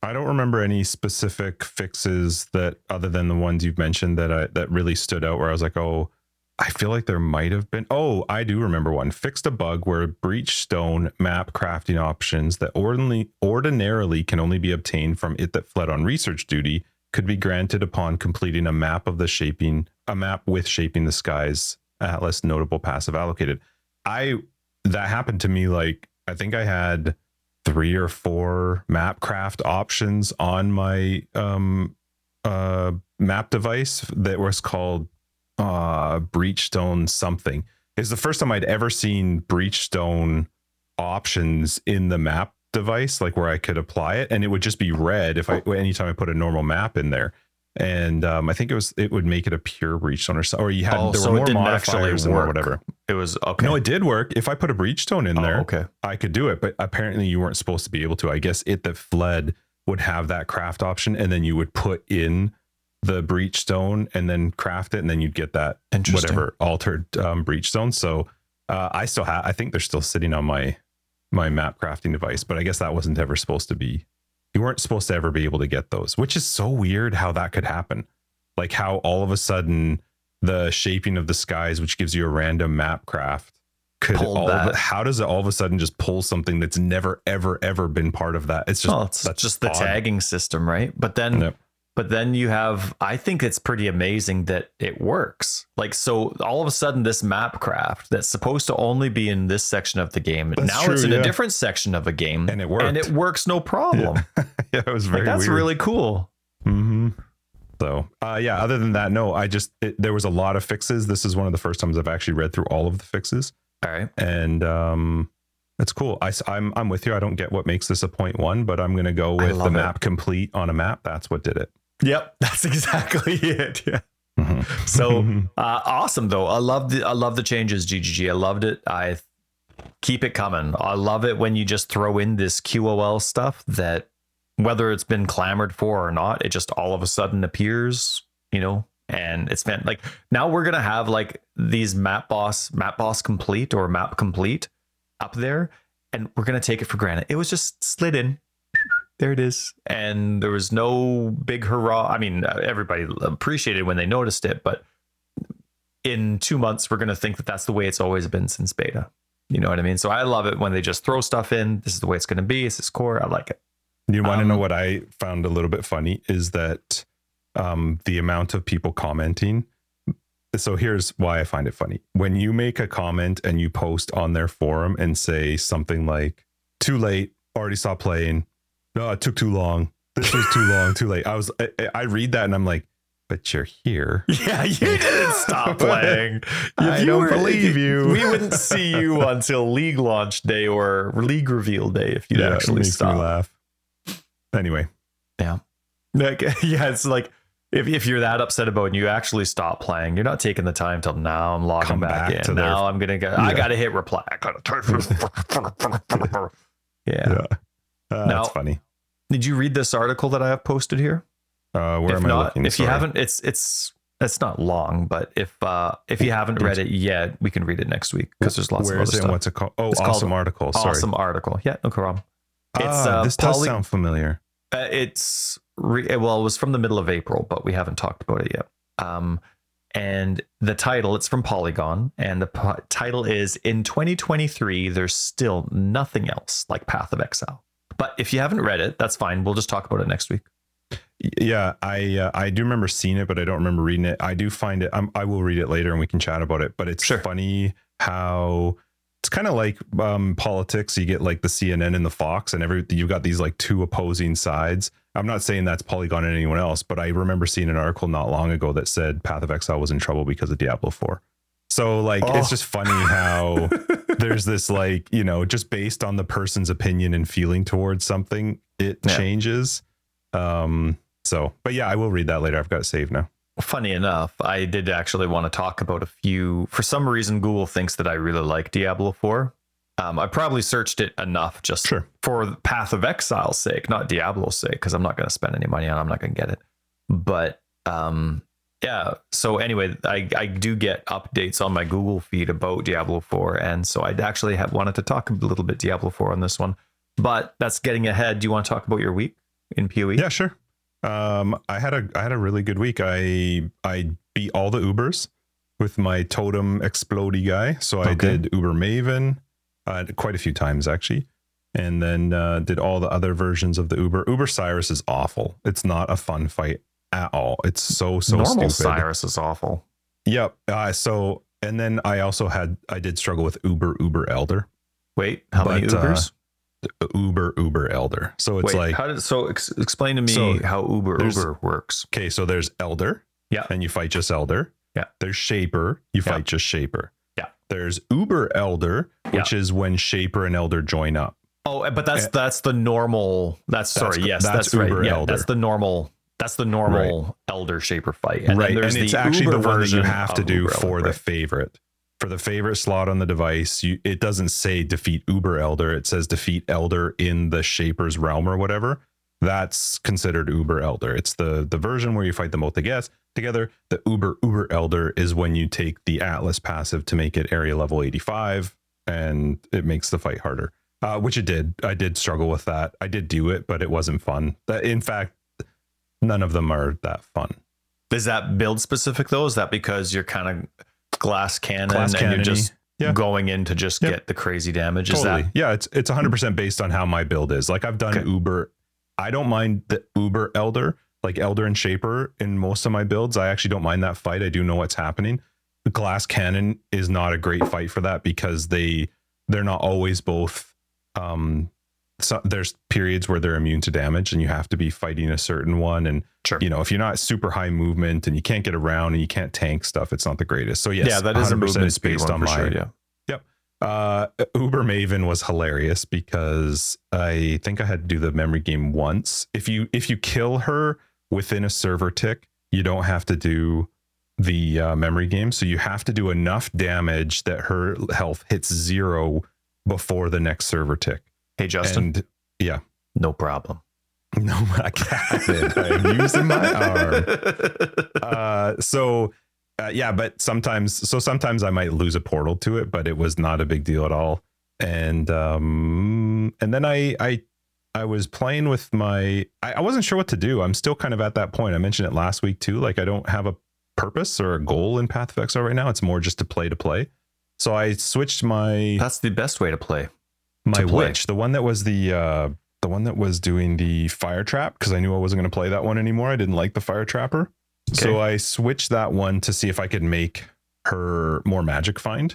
I don't remember any specific fixes that other than the ones you've mentioned that I that really stood out where I was like, oh, I feel like there might have been. Oh, I do remember one. Fixed a bug where breach stone map crafting options that ordinarily ordinarily can only be obtained from it that fled on research duty could be granted upon completing a map of the shaping a map with shaping the skies atlas notable passive allocated. I that happened to me like I think I had three or four map craft options on my um uh map device that was called uh breachstone something. It's the first time i'd ever seen breachstone options in the map device like where i could apply it and it would just be red if i anytime i put a normal map in there. And um, I think it was it would make it a pure breachstone or so, or you had Oh, there so were it more modifiers or whatever. It was okay. No, it did work. If I put a breach stone in Oh, there, okay. I could do it, but apparently you weren't supposed to be able to. I guess it that fled would have that craft option, and then you would put in the breach stone and then craft it, and then you'd get that whatever altered um, breach stone. So uh, I still have. I think they're still sitting on my my map crafting device, but I guess that wasn't ever supposed to be. You weren't supposed to ever be able to get those, which is so weird how that could happen. Like how all of a sudden the shaping of the skies, which gives you a random map craft, could all of how does it all of a sudden just pull something that's never ever ever been part of that? It's just well, it's that's just the odd. tagging system, right? But then Yep. but then you have I think it's pretty amazing that it works. Like so all of a sudden this map craft that's supposed to only be in this section of the game, That's now it's in yeah. a different section of a game And it works. And it works no problem. yeah, it was very like that's weird. really cool. hmm So, uh, yeah. Other than that, no. I just it, there was a lot of fixes. This is one of the first times I've actually read through all of the fixes, All right. and um, it's cool. I, am I'm with you. I don't get what makes this a point one, but I'm gonna go with the it. map complete on a map. That's what did it. Yep, that's exactly it. Yeah. Mhm. So uh, awesome though. I love the I love the changes, GGG. I loved it. I keep it coming. I love it when you just throw in this QOL stuff that whether it's been clamored for or not, it just all of a sudden appears, you know, and it's been like now we're gonna have like these map boss, map boss complete or map complete up there, and we're gonna take it for granted. It was just slid in. There it is. And there was no big hurrah. I mean, everybody appreciated when they noticed it, but in two months, we're going to think that that's the way it's always been since beta. You know what I mean? So I love it when they just throw stuff in. This is the way it's going to be. This is core. I like it. You want to Um, know what I found a little bit funny is that um, the amount of people commenting. So here's why I find it funny. When you make a comment and you post on their forum and say something like, too late, already saw playing. No, it took too long. This was too long, too late. I was, I, I read that and I'm like, but you're here. Yeah, you didn't stop playing. I you don't believe you. We wouldn't see you until league launch day or league reveal day if you'd Yeah, actually stop. Anyway, Yeah. Like, yeah, it's like if, if you're that upset about it and you actually stop playing, you're not taking the time till now I'm logging Come back, back in. their- Now I'm gonna go I gotta hit reply. I gotta this. yeah. Yeah. Uh, Now- that's funny. Did you read this article that I have posted here? Uh, where if am I not, looking? if you haven't, it's it's it's not long, but if uh if you haven't read it yet, we can read it next week because there's lots Where of is it? stuff. What's it called? Oh, It's called awesome article. Sorry. awesome article. Yeah, no problem. It's Ah, uh, this does sound familiar. Uh, it's re- well, it was from the middle of April, but we haven't talked about it yet. Um, and the title, it's from Polygon, and the po- title is "In 2023, there's still nothing else like Path of Exile." But if you haven't read it, that's fine. We'll just talk about it next week. Yeah, I uh, I do remember seeing it, but I don't remember reading it. I do find it. I'm, I will read it later, and we can chat about it. But it's Sure. funny how it's kind of like um, politics. You get like the CNN and the Fox, and every you've got these like two opposing sides. I'm not saying that's Polygon and anyone else, but I remember seeing an article not long ago that said Path of Exile was in trouble because of Diablo 4. So like Oh. it's just funny how there's this like you know just based on the person's opinion and feeling towards something, it Yeah. changes. Um. So, but yeah, I will read that later. I've got it saved now. Funny enough, I did actually want to talk about a few. For some reason, Google thinks that I really like Diablo 4. Um, I probably searched it enough just Sure. for Path of Exile's sake, not Diablo's sake, because I'm not going to spend any money on. it. I'm not going to get it. But um, yeah. So anyway, I I do get updates on my Google feed about Diablo 4, and so I actually have wanted to talk a little bit Diablo 4 on this one. But that's getting ahead. Do you want to talk about your week in? PoE? Yeah, sure. Um, I had a I had a really good week. I I beat all the Ubers with my totem explodey guy. So I Okay. did Uber Maven uh, quite a few times actually, and then uh, did all the other versions of the Uber. Uber Sirus is awful. It's not a fun fight at all. It's so so Normal stupid. Sirus is awful. Yep. Uh, so and then I also had I did struggle with Uber Uber Elder. Wait, how many But, uh, Ubers? Uber Uber Elder. So it's Wait, like how did so ex- explain to me So, how uber uber works? okay, so there's Elder. Yeah. And you fight just Elder. Yeah. There's Shaper. You Yeah. fight just Shaper. Yeah. There's Uber Elder, which is when Shaper and Elder join up. Oh, but that's Eh, that's the normal. That's, sorry. Yes, that's that's, right. Uber Yeah, Elder. that's the normal. That's the normal Elder Shaper fight. And right. then there's And it's actually Uber the one that you have to do Uber for Elder, the right. favorite. For the favorite slot on the device, you it doesn't say defeat Uber Elder. It says defeat Elder in the Shaper's realm or whatever. That's considered Uber Elder. It's the the version where you fight them both together. The Uber Uber Elder is when you take the Atlas passive to make it area level 85, and it makes the fight harder. Uh, which it did. I did struggle with that. I did do it, but it wasn't fun. That- In fact, none of them are that fun. Is that build specific though? Is that because you're kind of glass cannon Glass and you're just Yeah. going in to just Yep. get the crazy damage? Is totally. that yeah, it's it's 100% based on how my build is. Like I've done Okay. Uber. I don't mind the Uber Elder, like Elder and Shaper in most of my builds. I actually don't mind that fight. I do know what's happening. The Glass Cannon is not a great fight for that because they they're not always both um so there's periods where they're immune to damage and you have to be fighting a certain one and Sure. you know if you're not super high movement and you can't get around and you can't tank stuff it's not the greatest so yes yeah, that is a 100% movement it's speed based on my sure. Yeah. yep uh, Uber Maven was hilarious because I think I had to do the memory game once. If you if you kill her within a server tick, you don't have to do the uh, memory game. So you have to do enough damage that her health hits zero before the next server tick. Hey Justin, And yeah, no problem. no, I can't. I'm using my arm. uh so uh, yeah but sometimes so sometimes i might lose a portal to it but it was not a big deal at all and um and then i i i was playing with my I, I wasn't sure what to do i'm still kind of at that point i mentioned it last week too like i don't have a purpose or a goal in path of exile right now it's more just to play to play so i switched my That's the best way to play. My witch the one that was the uh the one that was doing the fire trap because i knew i wasn't going to play that one anymore. I didn't like the fire trapper. So i switched that one to see if i could make her more magic find.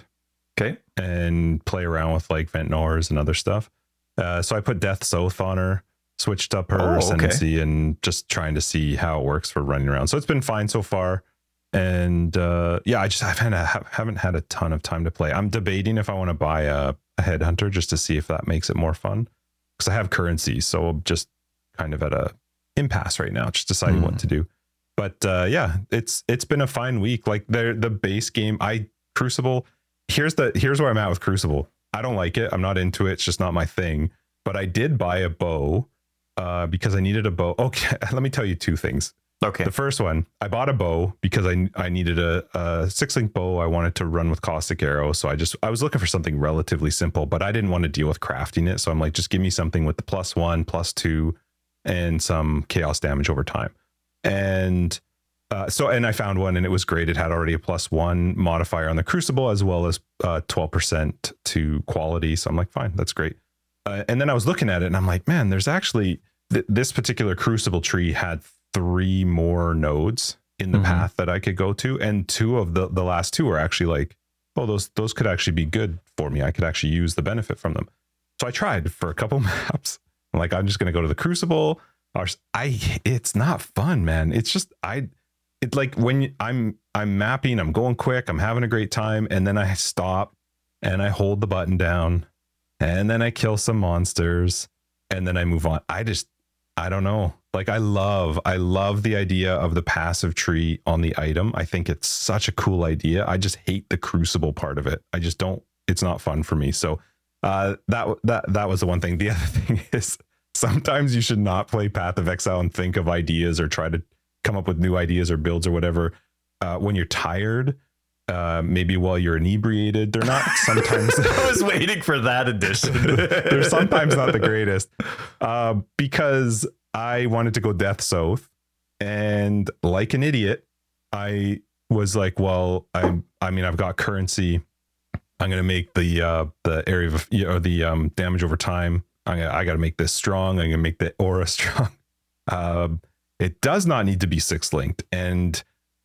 Okay. and play around with like Ventor's and other stuff. Uh, so i put death's oath on her switched up her Oh, okay. ascendancy and just trying to see how it works for running around. So it's been fine so far. And uh, yeah i just I haven't, ha- haven't had a ton of time to play. I'm debating if i want to buy a, a headhunter just to see if that makes it more fun because i have currency so I'm just kind of at a impasse right now just deciding Hmm. what to do But uh, yeah, it's it's been a fine week. Like the the base game, I Crucible. Here's the here's where I'm at with Crucible. I don't like it. I'm not into it. It's just not my thing. But I did buy a bow uh, because I needed a bow. Okay, let me tell you two things. Okay. The first one, I bought a bow because I I needed a, a six link bow. I wanted to run with caustic arrow, so I just I was looking for something relatively simple, but I didn't want to deal with crafting it. So I'm like, just give me something with the plus one, plus two, and some chaos damage over time. And uh, so, and I found one, and it was great. It had already a plus one modifier on the crucible as well as uh, twelve percent to quality. So I'm like, fine, that's great. Uh, and then I was looking at it, and I'm like, man, there's actually th- this particular crucible tree had three more nodes in the Mhm. path that I could go to, and two of the the last two are actually like, oh, those those could actually be good for me. I could actually use the benefit from them. So I tried for a couple maps. I'm like, I'm just gonna go to the crucible. I it's not fun, man. It's just I it's like when I'm I'm mapping, I'm going quick, I'm having a great time, and then I stop and I hold the button down, and then I kill some monsters, and then I move on. I just I don't know. Like I love I love the idea of the passive tree on the item. I think it's such a cool idea. I just hate the crucible part of it. I just don't it's not fun for me. So uh that that that was the one thing. The other thing is sometimes you should not play Path of Exile and think of ideas or try to come up with new ideas or builds or whatever uh when you're tired. Uh, maybe while you're inebriated, they're not sometimes I was waiting for that addition. they're sometimes not the greatest uh, because I wanted to go Death's Oath, and like an idiot, I was like, "Well, I'm. I mean, I've got currency. I'm gonna make the uh, the area of you know, the um, damage over time. I'm gonna, I got to make this strong. I'm gonna make the aura strong. Um, it does not need to be six linked, and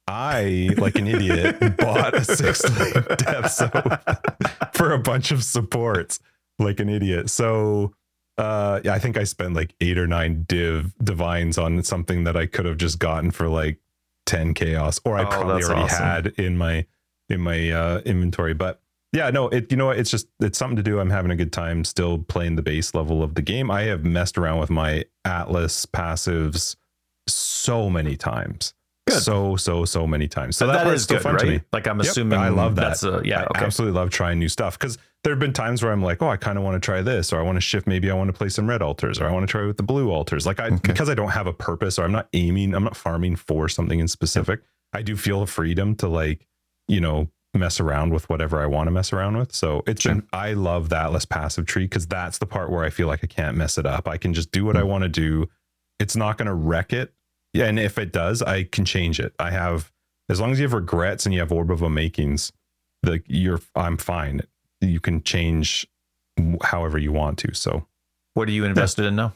I, like an idiot, bought a six linked Death's Oath for a bunch of supports like an idiot. So uh yeah, I think I spent like eight or nine div divines on something that I could have just gotten for like 10 chaos or I Oh, probably already awesome. had in my in my uh inventory. But yeah, no, it you know what, it's just it's something to do. I'm having a good time still playing the base level of the game. I have messed around with my Atlas passives so many times. Good. So so so many times. So that, that is good, fun to me. Like I'm Yep, assuming I love that. That's a, yeah. I absolutely love trying new stuff because there have been times where I'm like, oh, I kind of want to try this, or I want to shift. Maybe I want to play some red altars, or I want to try with the blue altars. Like I, Okay. because I don't have a purpose, or I'm not aiming, I'm not farming for something in specific. I do feel a freedom to like, you know, mess around with whatever I want to mess around with. So it's Sure. been, I love that less passive tree because that's the part where I feel like I can't mess it up. I can just do what I Hmm. want to do. It's not going to wreck it. Yeah, and if it does, I can change it. I have as long as you have regrets and you have orb of unmakings, the you're I'm fine. You can change however you want to. So What are you invested in now?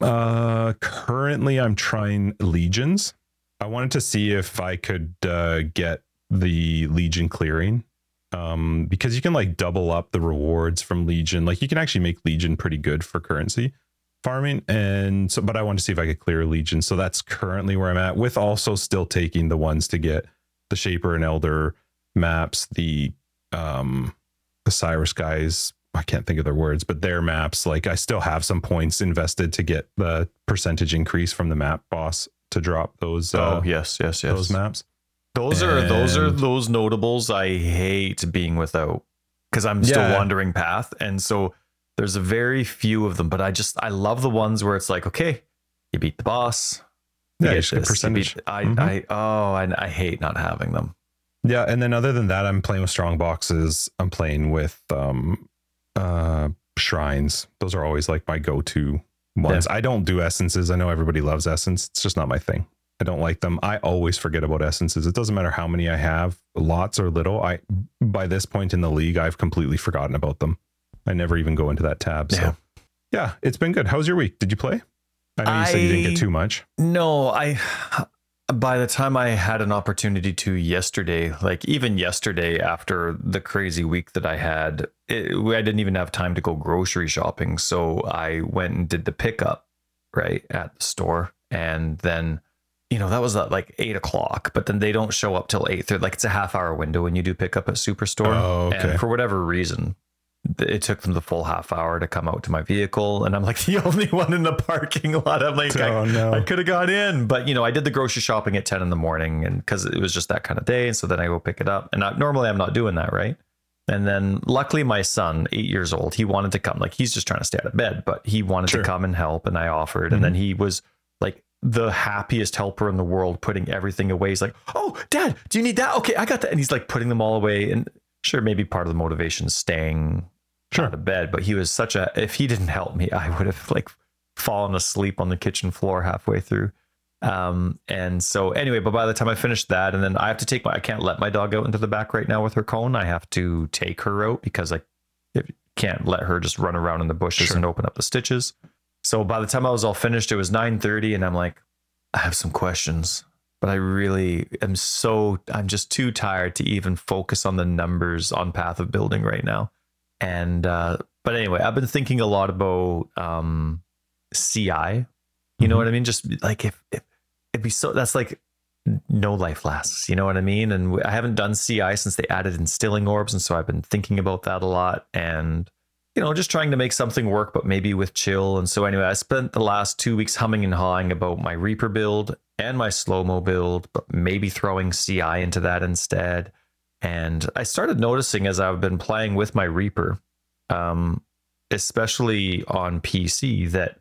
uh currently I'm trying legions. I wanted to see if I could uh get the legion clearing. Um because you can like double up the rewards from legion. Like you can actually make legion pretty good for currency farming and so but I want to see if I could clear legion. So that's currently where I'm at with also still taking the ones to get the shaper and elder maps, the um the Sirus guys I can't think of their words, but their maps, like I still have some points invested to get the percentage increase from the map boss to drop those uh, oh yes, yes, yes. those maps. Those are those are those notables I hate being without because I'm still Yeah. wandering path, and so there's a very few of them. But I just I love the ones where it's like, okay, you beat the boss. you Yeah, get this, you percentage. beat- I Mhm. I oh I, I hate not having them. Yeah, and then other than that, I'm playing with strong boxes. I'm playing with um uh shrines. Those are always like my go-to ones. I don't do essences. I know everybody loves essence. It's just not my thing. I don't like them. I always forget about essences. It doesn't matter how many I have, lots or little. I by this point in the league, I've completely forgotten about them. I never even go into that tab. So Yeah. yeah, it's been good. How's your week? Did you play? I know you said you didn't get too much. No, I by the time I had an opportunity to yesterday, like even yesterday after the crazy week that I had, it, I didn't even have time to go grocery shopping. So I went and did the pickup right at the store. And then, you know, that was at like eight o'clock, but then they don't show up till eight. Like it's a half hour window when you do pickup at Superstore. Oh, okay. And for whatever reason, it took them the full half hour to come out to my vehicle and i'm like the only one in the parking lot. I'm like Oh, i, no. I could have got in. But you know i did the grocery shopping at 10 in the morning and because it was just that kind of day and so then i go pick it up. And I, normally i'm not doing that right? And then luckily my son eight years old he wanted to come. Like he's just trying to stay out of bed but he wanted Sure. to come and help and i offered. And then mm-hmm. he was like the happiest helper in the world putting everything away. He's like oh dad do you need that? Okay i got that. And he's like putting them all away. And sure maybe part of the motivation is staying Sure. out of bed but he was such a if he didn't help me i would have like fallen asleep on the kitchen floor halfway through um and so anyway but by the time i finished that and then i have to take my i can't let my dog out into the back right now with her cone i have to take her out because i can't let her just run around in the bushes Sure. and open up the stitches so by the time i was all finished it was 9:30 and i'm like i have some questions but i really am so i'm just too tired to even focus on the numbers on path of building right now and uh but anyway i've been thinking a lot about um ci you know Mhm. what i mean? Just like if, if it'd be so that's like no life lasts you know what i mean? And i haven't done ci since they added instilling orbs and so i've been thinking about that a lot. And you know just trying to make something work but maybe with chill. And so anyway i spent the last two weeks humming and hawing about my reaper build and my slow mo build but maybe throwing ci into that instead and i started noticing as i've been playing with my reaper um, especially on pc that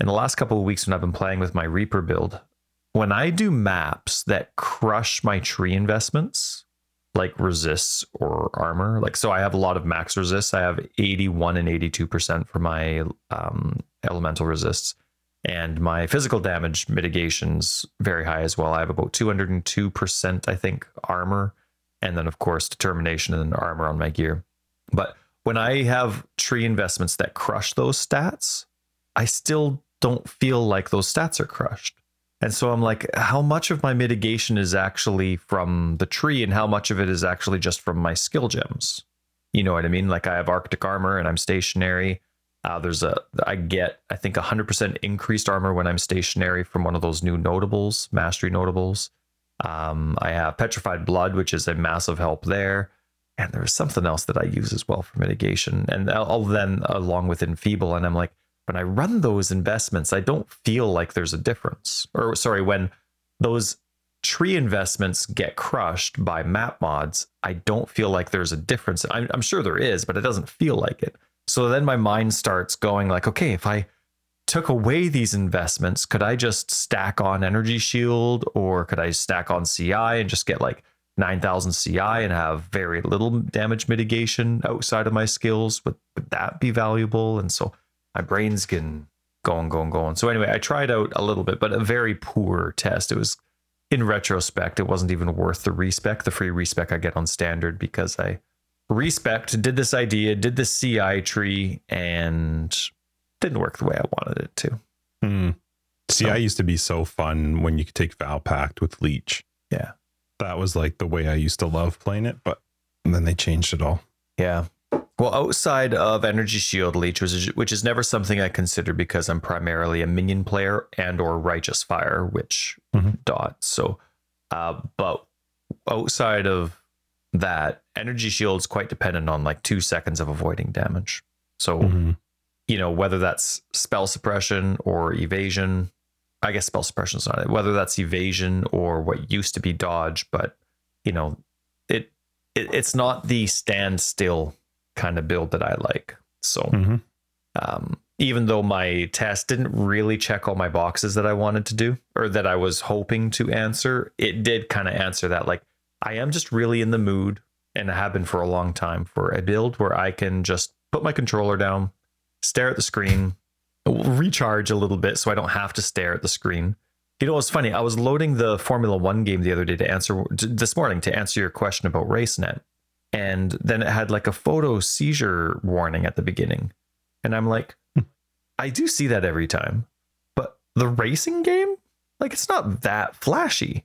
in the last couple of weeks when i've been playing with my reaper build when I do maps that crush my tree investments, like resists or armor, like so I have a lot of max resists. I have 81 and 82% for my um, elemental resists. And my physical damage mitigation's very high as well. I have about 202%, I think, armor. And then, of course, determination and armor on my gear. But when I have tree investments that crush those stats, I still don't feel like those stats are crushed. And so I'm like, how much of my mitigation is actually from the tree and how much of it is actually just from my skill gems? You know what I mean? Like I have Arctic armor and I'm stationary. Uh, there's a, I get, I think 100% increased armor when I'm stationary from one of those new notables, mastery notables. Um, I have petrified blood, which is a massive help there. And there's something else that I use as well for mitigation. And I'll, then along with enfeeble. And I'm like, when I run those investments, I don't feel like there's a difference. Or sorry, when those tree investments get crushed by map mods, I don't feel like there's a difference. I'm, I'm sure there is, but it doesn't feel like it. So then my mind starts going like, okay, if I took away these investments, could I just stack on energy shield or could I stack on CI and just get like 9000 CI and have very little damage mitigation outside of my skills? Would, would that be valuable? And so my brain's getting going, going, going. So anyway, I tried out a little bit, but a very poor test. It was in retrospect, it wasn't even worth the respec, the free respec I get on standard because I respec did this idea, did the CI tree, and didn't work the way I wanted it to. Hmm. See, So- I used to be so fun when you could take Vaal Pact with Leech. Yeah. That was like the way I used to love playing it, but then they changed it all. Yeah. Well, outside of Energy Shield Leech, which is, which is never something I consider because I'm primarily a minion player and or Righteous Fire, which Mhm. dot. So, uh, but outside of that, Energy Shield's quite dependent on like two seconds of avoiding damage. So, Mhm. You know, whether that's spell suppression or evasion, I guess spell suppression is not it, whether that's evasion or what used to be dodge, but you know, it, it it's not the standstill kind of build that I like. So, Mhm. um, even though my test didn't really check all my boxes that I wanted to do or that I was hoping to answer, it did kind of answer that. Like, I am just really in the mood and I have been for a long time for a build where I can just put my controller down, stare at the screen, recharge a little bit so I don't have to stare at the screen. You know what's funny? I was loading the Formula One game the other day to answer this morning to answer your question about RaceNet. And then it had like a photo seizure warning at the beginning. And I'm like, hmm. I do see that every time. But the racing game, like it's not that flashy.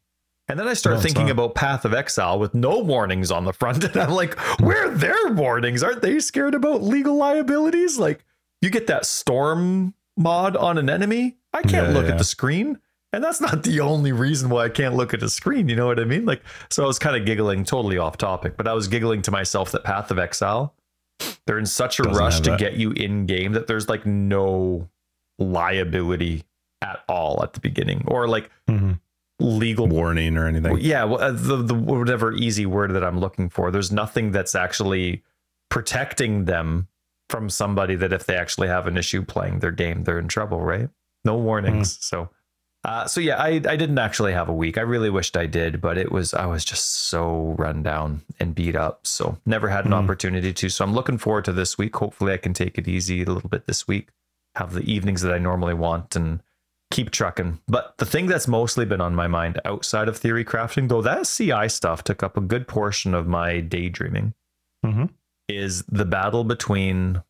And then I start No, thinking not. about Path of Exile with no warnings on the front. And I'm like, where are their warnings? Aren't they scared about legal liabilities? Like, you get that storm mod on an enemy. I can't Yeah, look yeah. at the screen. And that's not the only reason why I can't look at the screen. You know what I mean? Like, so I was kind of giggling, totally off topic, but I was giggling to myself that Path of Exile They're in such a Doesn't rush to get you in game that there's like no liability at all at the beginning or like legal Warning or anything. yeah, well, uh, the, the whatever easy word that I'm looking for. There's nothing that's actually protecting them from somebody that if they actually have an issue playing their game, they're in trouble, right? No warnings. So, uh, so yeah, I I didn't actually have a week. I really wished I did, but it was I was just so run down and beat up. So never had an Hmm. opportunity to. So I'm looking forward to this week. Hopefully, I can take it easy a little bit this week. Have the evenings that I normally want and keep trucking. But the thing that's mostly been on my mind outside of theory crafting, though that CI stuff took up a good portion of my daydreaming, Mhm. Is the battle between,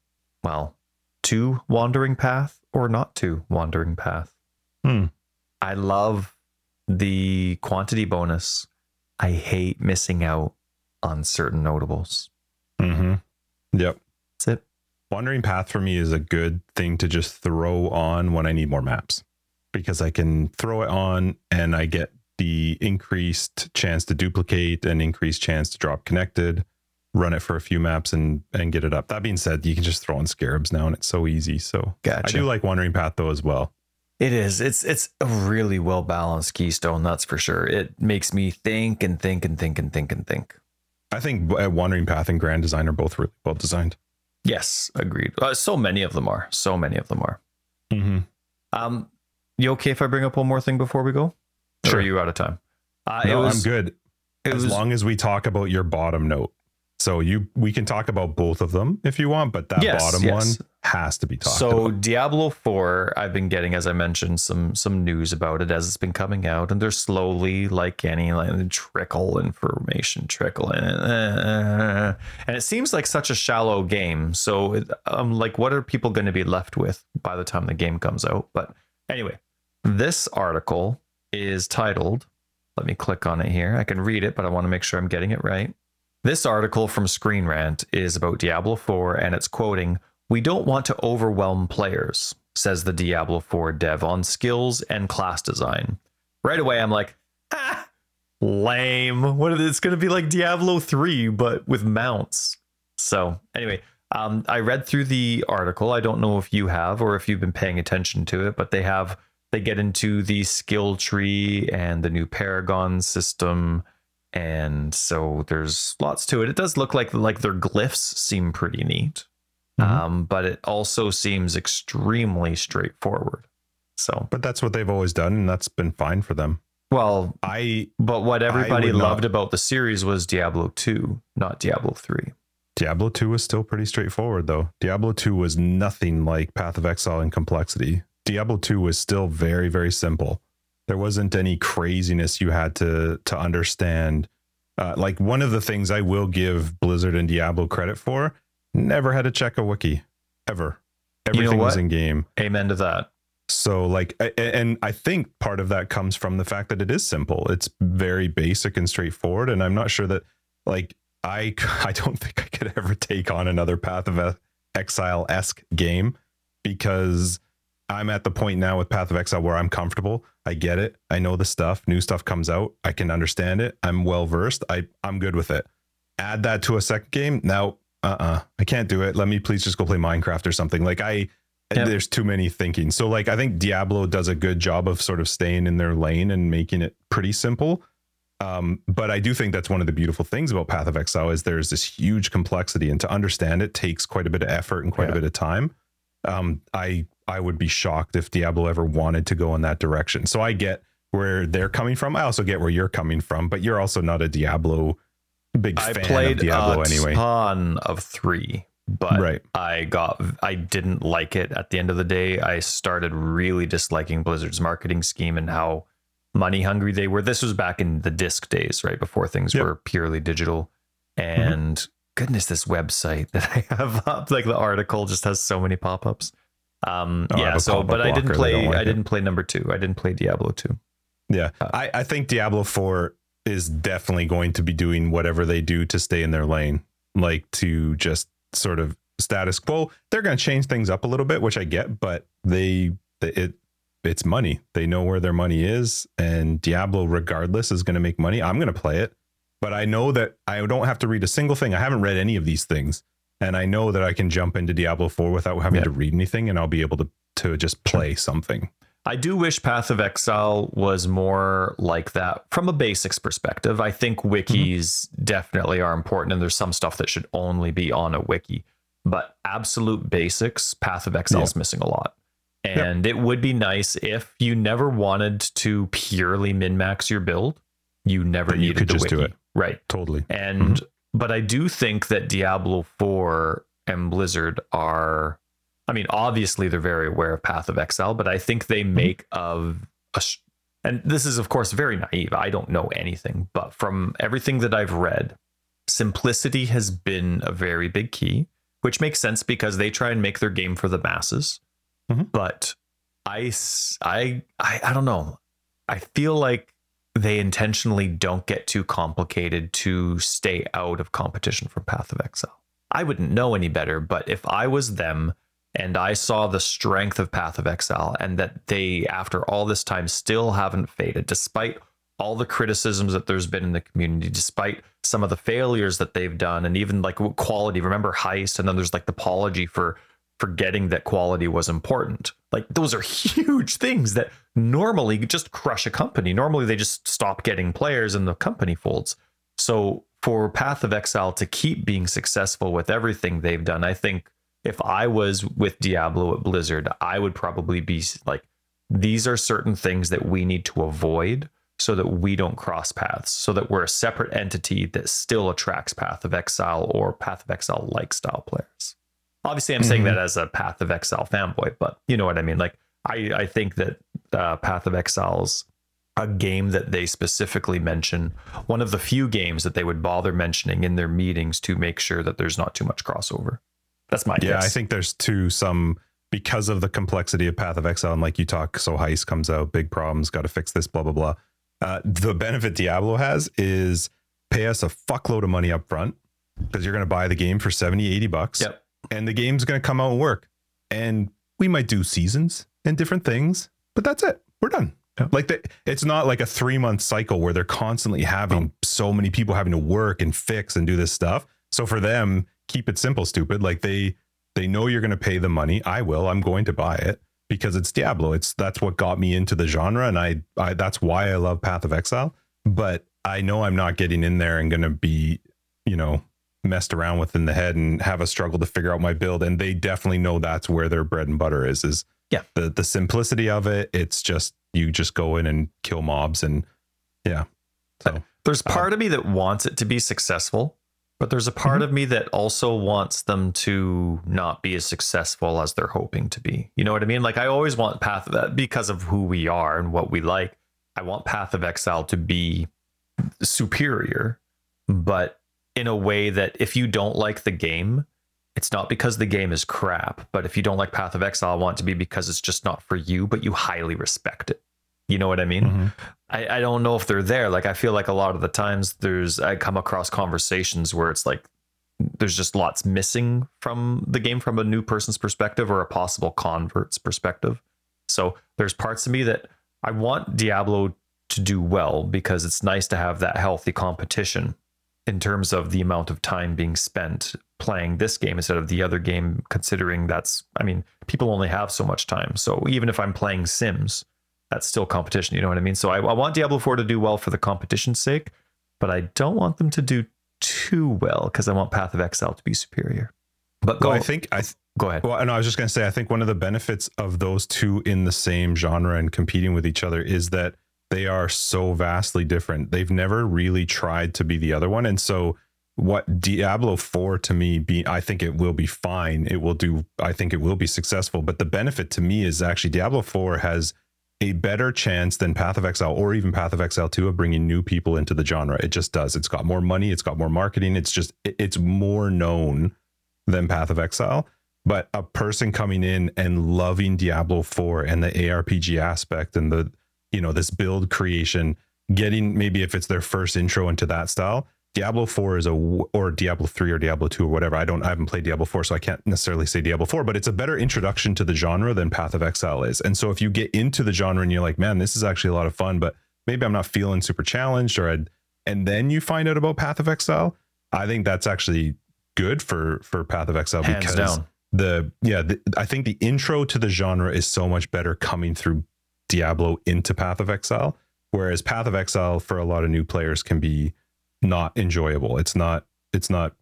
well, two wandering path or not two wandering path. Hmm. I love the quantity bonus. I hate missing out on certain notables. Mm-hmm. Yep. That's it. Wandering Path for me is a good thing to just throw on when I need more maps because I can throw it on and I get the increased chance to duplicate and increased chance to drop connected, run it for a few maps and and get it up. That being said, you can just throw in scarabs now and it's so easy. So I do like Wandering Path though as well. It is. It's it's a really well balanced keystone, that's for sure. It makes me think and think and think and think and think. I think uh, Wandering Path and Grand Design are both really well designed. Yes, agreed. Uh, so many of them are. So many of them are. Mm-hmm. Um, you okay if I bring up one more thing before we go? Or Sure. are you out of time? Uh, No, was, I'm good. As was, long as we talk about your bottom note. So you we can talk about both of them if you want, but that Yes, bottom yes. one has to be talked about. so about. Diablo 4, I've been getting, as I mentioned, some some news about it as it's been coming out, and they're slowly, like any like trickle information, trickle in, and it seems like such a shallow game. So, it, um, like, what are people going to be left with by the time the game comes out? But anyway, this article is titled. Let me click on it here. I can read it, but I want to make sure I'm getting it right. This article from Screen Rant is about Diablo 4 and it's quoting, We don't want to overwhelm players, says the Diablo 4 dev on skills and class design. Right away, I'm like, ah, lame. What is it's going to be like Diablo 3, but with mounts. So, anyway, um, I read through the article. I don't know if you have or if you've been paying attention to it, but they have, they get into the skill tree and the new Paragon system and so there's lots to it. It does look like like their glyphs seem pretty neat, Mhm. um, but it also seems extremely straightforward. So, But that's what they've always done, and that's been fine for them. well, I but what everybody would not- loved about the series was Diablo 2, not Diablo 3. Diablo 2 was still pretty straightforward though. Diablo 2 was nothing like Path of Exile in complexity. Diablo 2 was still very, very simple. There wasn't any craziness you had to to understand. Uh, like one of the things I will give Blizzard and Diablo credit for, never had to check a wiki ever. You know Everything was in game. Amen to that. So like and I think part of that comes from the fact that it is simple. It's very basic and straightforward and I'm not sure that like I I don't think I could ever take on another Path of Exile-esque game because I'm at the point now with Path of Exile where I'm comfortable. I get it. I know the stuff. New stuff comes out. I can understand it. I'm well versed. I I'm good with it. Add that to a second game. Now, uh-uh. I can't do it. Let me please just go play Minecraft or something. Like I Yep. there's too many thinking. So like I think Diablo does a good job of sort of staying in their lane and making it pretty simple. Um, but I do think that's one of the beautiful things about Path of Exile is there's this huge complexity, and to understand it takes quite a bit of effort and quite Yeah. a bit of time. Um, I I would be shocked if Diablo ever wanted to go in that direction. So I get where they're coming from. I also get where you're coming from, but you're also not a Diablo big I fan played of Diablo a anyway. ton of 3, but Right. I got I didn't like it at the end of the day. I started really disliking Blizzard's marketing scheme and how money hungry they were. This was back in the disc days, right before things Yep. were purely digital. Mm-hmm. And goodness, this website that I have up, like the article, just has so many pop-ups. Um, Oh, yeah. So, but I didn't play. like I didn't play number two. I didn't play Diablo two. Yeah. Uh, I, I think Diablo 4 is definitely going to be doing whatever they do to stay in their lane, like to just sort of status quo. They're going to change things up a little bit, which I get, but they, it, it's money. They know where their money is, and Diablo, regardless, is going to make money. I'm going to play it, but I know that I don't have to read a single thing. I haven't read any of these things, and I know that I can jump into Diablo 4 without having Yeah. to read anything and I'll be able to to just play something. I do wish Path of Exile was more like that from a basics perspective. I think mm-hmm. wikis definitely are important, and there's some stuff that should only be on a wiki. But absolute basics, Path of Exile is missing a lot. And it would be nice if you never wanted to purely min max your build, you never you needed could the just do it. Right. Totally. And mm-hmm. But I do think that Diablo 4 and Blizzard are I mean obviously they're very aware of Path of Exile, but I think they make of a and this is of course very naive. I don't know anything, but from everything that I've read, simplicity has been a very big key, which makes sense because they try and make their game for the masses. Mhm. But I I I I don't know. I feel like they intentionally don't get too complicated to stay out of competition from Path of Exile. I wouldn't know any better, but if I was them and I saw the strength of Path of Exile and that they, after all this time, still haven't faded, despite all the criticisms that there's been in the community, despite some of the failures that they've done, and even like quality. Remember Heist, and then there's like the apology for forgetting that quality was important. Like those are huge things that normally just crush a company. Normally they just stop getting players and the company folds. So for Path of Exile to keep being successful with everything they've done, I think if I was with Diablo at Blizzard, I would probably be like, these are certain things that we need to avoid so that we don't cross paths, so that we're a separate entity that still attracts Path of Exile or Path of Exile like style players. Obviously, I'm saying Mhm. that as a Path of Exile fanboy, but you know what I mean. Like, I, I think that uh, Path of Exile's a game that they specifically mention, one of the few games that they would bother mentioning in their meetings to make sure that there's not too much crossover. That's my idea. Yeah, guess. I think there's two some because of the complexity of Path of Exile and like you talk, so Heist comes out, big problems, got to fix this, blah blah blah. Uh, the benefit Diablo has is pay us a fuckload of money up front because you're going to buy the game for 70, 80 bucks, Yep. And the game's going to come out and work. And we might do seasons and different things, but that's it. We're done. Yep. Like the, it's not like a three month cycle where they're constantly having so many people having to work and fix and do this stuff. So for them, keep it simple, stupid. Like they they know you're going to pay the money. I will. I'm going to buy it because it's Diablo. It's that's what got me into the genre, and I, I that's why I love Path of Exile. But I know I'm not getting in there and going to be, you know, messed around with in the head and have a struggle to figure out my build. And they definitely know that's where their bread and butter is. Is Yeah. the the simplicity of it. It's just you just go in and kill mobs and yeah. So There's Uh, part of me that wants it to be successful, but there's a part Mhm. of me that also wants them to not be as successful as they're hoping to be. You know what I mean? Like I always want Path of that because of who we are and what we like. I want Path of Exile to be superior, but in a way that if you don't like the game, it's not because the game is crap, but if you don't like Path of Exile, I want it to be because it's just not for you, but you highly respect it. You know what I mean? mhm. I, I don't know if they're there. Like I feel like a lot of the times there's I come across conversations where it's like there's just lots missing from the game from a new person's perspective or a possible convert's perspective. So there's parts of me that I want Diablo to do well because it's nice to have that healthy competition in terms of the amount of time being spent playing this game instead of the other game considering that's I mean people only have so much time. So even if I'm playing Sims that's still competition. You know what I mean? So I, I want Diablo 4 to do well for the competition's sake, but I don't want them to do too well because I want Path of Exile to be superior. But go, Well, I think I th- go ahead. Well, and I was just going to say, I think one of the benefits of those two in the same genre and competing with each other is that they are so vastly different. They've never really tried to be the other one. And so, what Diablo 4 to me be, I think it will be fine. It will do, I think it will be successful. But the benefit to me is actually Diablo 4 has a better chance than Path of Exile or even Path of Exile 2 of bringing new people into the genre. It just does. It's got more money, it's got more marketing, it's just, it's more known than Path of Exile. But a person coming in and loving Diablo 4 and the ARPG aspect and the, you know, this build creation, getting maybe if it's their first intro into that style, Diablo 4 is a or Diablo 3 or Diablo 2 or whatever. I don't I haven't played Diablo 4 so I can't necessarily say Diablo 4, but it's a better introduction to the genre than Path of Exile is. And so if you get into the genre and you're like, "Man, this is actually a lot of fun, but maybe I'm not feeling super challenged or I'd and then you find out about Path of Exile, I think that's actually good for for Path of Exile Hands because down. the yeah the, I think the intro to the genre is so much better coming through Diablo into Path of Exile, whereas Path of Exile for a lot of new players can be not enjoyable. It's not it's not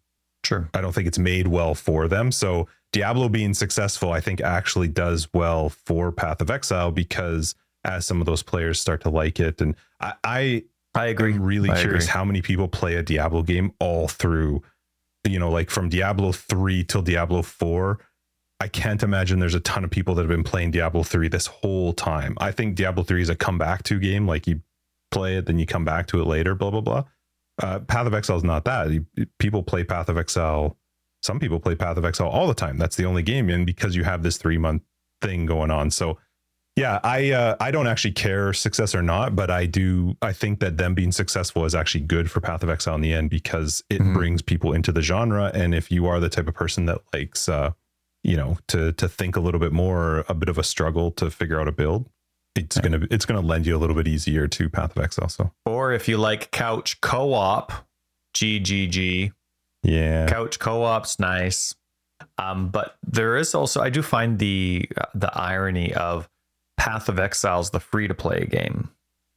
Sure. I don't think it's made well for them. So Diablo being successful, I think actually does well for Path of Exile because as some of those players start to like it, and I, I I agree. I'm really I curious agree. how many people play a Diablo game all through, you know, like from Diablo 3 till Diablo 4. I can't imagine there's a ton of people that have been playing Diablo 3 this whole time. I think Diablo 3 is a come back to game. Like you play it, then you come back to it later, blah, blah, blah. Uh, Path of Exile is not that. You- People play Path of Exile. Some people play Path of Exile all the time. That's the only game in because you have this three month thing going on. So yeah, I uh, I don't actually care success or not, but I do. I think that them being successful is actually good for Path of Exile in the end because it Mhm. brings people into the genre. And if you are the type of person that likes, uh, you know, to to think a little bit more, a bit of a struggle to figure out a build, it's Yeah. gonna it's gonna lend you a little bit easier to Path of Exile. So Or if you like couch co-op, GGG. yeah, Couch co-op's nice. Um, but there is also I do find the the irony of Path of Exile's the free to play game.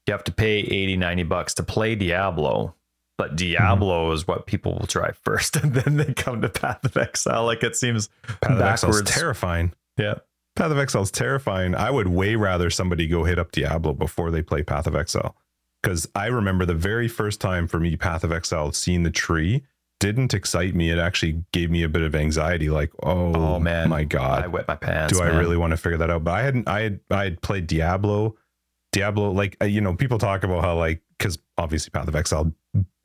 You have to pay 80, 90 bucks to play Diablo, but Diablo is what people will try first, and then they come to Path of Exile. Like it seems Path of Exile is terrifying. yeah. Path of Exile is terrifying. I would way rather somebody go hit up Diablo before they play Path of Exile. Because I remember the very first time for me, Path of Exile, seeing the tree didn't excite me. It actually gave me a bit of anxiety. Like, oh, Oh, man. my god, I wet my pants. do I really want to figure that out? But I hadn't. I had. I had played Diablo. Diablo, like uh, you know, people talk about how like because obviously Path of Exile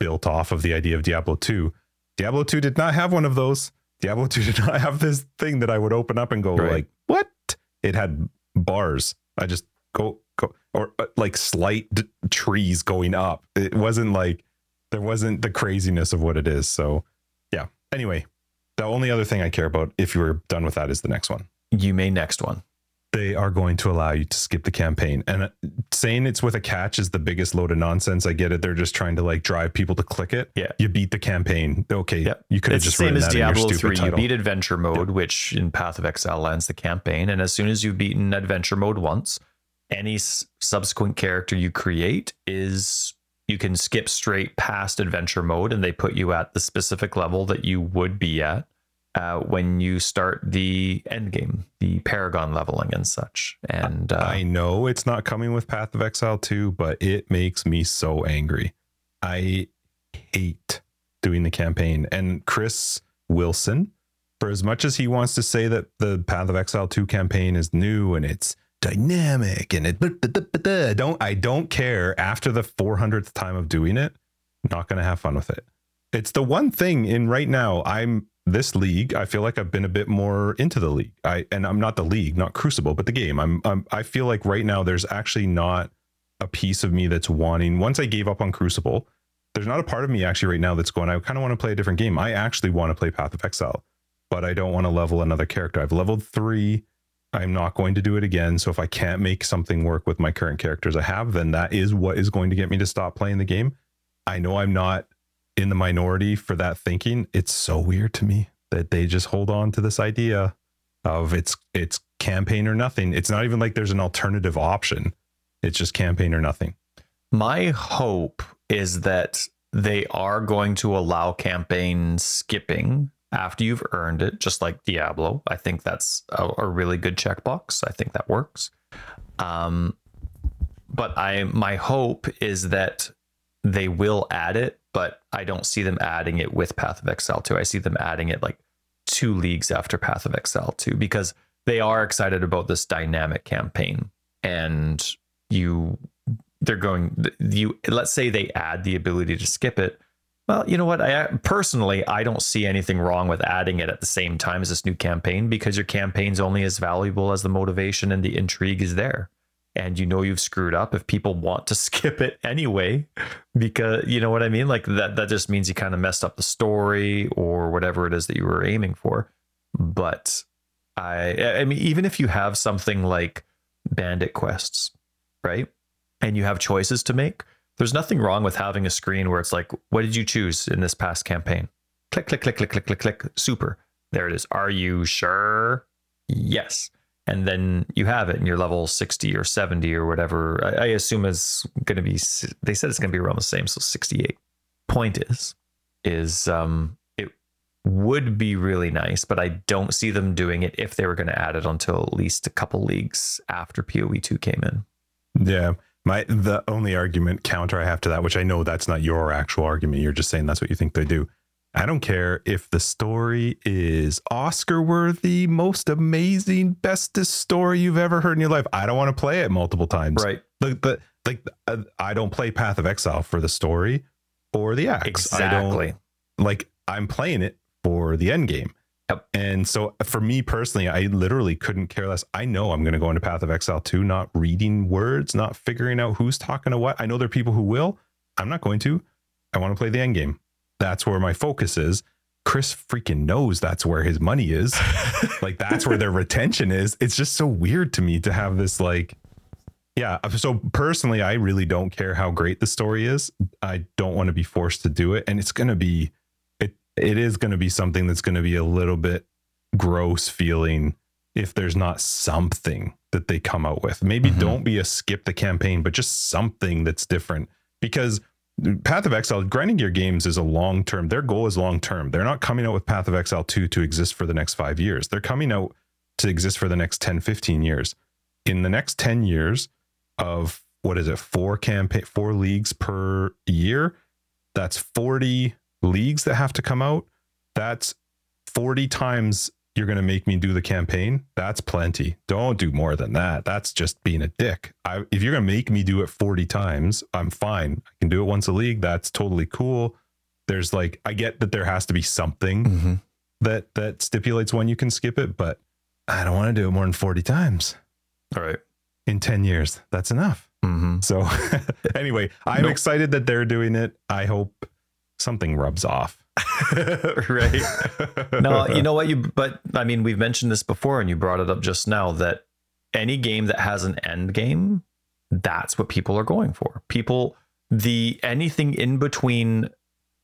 built off of the idea of Diablo two. Diablo two did not have one of those. Diablo two did not have this thing that I would open up and go Right. like, what? It had bars. I just go go or uh, like slight d- trees going up. It wasn't like there wasn't the craziness of what it is. So yeah. Anyway, the only other thing I care about if you were done with that is the next one You may next one. They are going to allow you to skip the campaign. And uh, saying it's with a catch is the biggest load of nonsense. I get it. They're just trying to like drive people to click it. Yeah. You beat the campaign. Okay. Yep. You could have It's the just same as that in your Diablo stupid 3. You beat adventure mode, which in Path of Exile lands the campaign. And as soon as you've beaten adventure mode once, any s- subsequent character you create is you can skip straight past adventure mode and they put you at the specific level that you would be at uh, when you start the end game, the Paragon leveling and such. And uh, I know it's not coming with Path of Exile 2, but it makes me so angry. I hate doing the campaign. And Chris Wilson, for as much as he wants to say that the Path of Exile 2 campaign is new and it's dynamic and it don't I don't care after the 400th time of doing it, not going to have fun with it. It's the one thing in right now I'm this league, I feel like I've been a bit more into the league. I and I'm not the league, not Crucible, but the game. I'm, I'm I feel like right now there's actually not a piece of me that's wanting. Once I gave up on Crucible, there's not a part of me actually right now that's going. I kind of want to play a different game. I actually want to play Path of Exile, but I don't want to level another character. I've leveled three. I'm not going to do it again. So if I can't make something work with my current characters I have, then that is what is going to get me to stop playing the game. I know I'm not in the minority for that thinking. It's so weird to me that they just hold on to this idea of it's it's campaign or nothing. It's not even like there's an alternative option. It's just campaign or nothing. My hope is that they are going to allow campaign skipping after you've earned it, just like Diablo. I think that's a, a really good checkbox. I think that works. Um, but I my hope is that they will add it, but I don't see them adding it with Path of Exile 2. I see them adding it like two leagues after Path of Exile 2 because they are excited about this dynamic campaign and you they're going you let's say they add the ability to skip it. Well you know what? I personally i don't see anything wrong with adding it at the same time as this new campaign because your campaign's only as valuable as the motivation and the intrigue is there and you know you've screwed up if people want to skip it anyway because you know what i mean like that that just means you kind of messed up the story or whatever it is that you were aiming for but i i mean even if you have something like bandit quests right and you have choices to make there's nothing wrong with having a screen where it's like what did you choose in this past campaign Click, click, click, click, click, click, click. Super. There it is. Are you sure? Yes. And then you have it, and you're level 60 or 70 or whatever. I, I assume is going to be, they said it's going to be around the same. So 68. Point is, is um, it would be really nice, but I don't see them doing it if they were going to add it until at least a couple leagues after PoE2 came in. Yeah. My the only argument counter I have to that, which I know that's not your actual argument, you're just saying that's what you think they do. I don't care if the story is Oscar worthy, most amazing, bestest story you've ever heard in your life. I don't want to play it multiple times. Right. Like, but like, uh, I don't play Path of Exile for the story or the axe. Exactly. I don't, like, I'm playing it for the end game. Yep. And so for me personally, I literally couldn't care less. I know I'm going to go into Path of Exile 2, not reading words, not figuring out who's talking to what. I know there are people who will. I'm not going to. I want to play the end game. That's where my focus is. Chris freaking knows that's where his money is. like that's where their retention is. It's just so weird to me to have this like yeah, so personally I really don't care how great the story is. I don't want to be forced to do it and it's going to be it it is going to be something that's going to be a little bit gross feeling if there's not something that they come out with. Maybe mm-hmm. don't be a skip the campaign, but just something that's different because Path of Exile, Grinding Gear Games is a long term. Their goal is long term. They're not coming out with Path of Exile 2 to exist for the next five years. They're coming out to exist for the next 10, 15 years. In the next 10 years of what is it, four campaign, four leagues per year, that's 40 leagues that have to come out, that's 40 times you're going to make me do the campaign. That's plenty. Don't do more than that. That's just being a dick. I, if you're going to make me do it 40 times, I'm fine. I can do it once a league. That's totally cool. There's like, I get that there has to be something mm-hmm. that, that stipulates when you can skip it, but I don't want to do it more than 40 times. All right. In 10 years, that's enough. Mm-hmm. So, anyway, I'm nope. excited that they're doing it. I hope something rubs off. right. no, you know what you but I mean we've mentioned this before and you brought it up just now that any game that has an end game, that's what people are going for. People the anything in between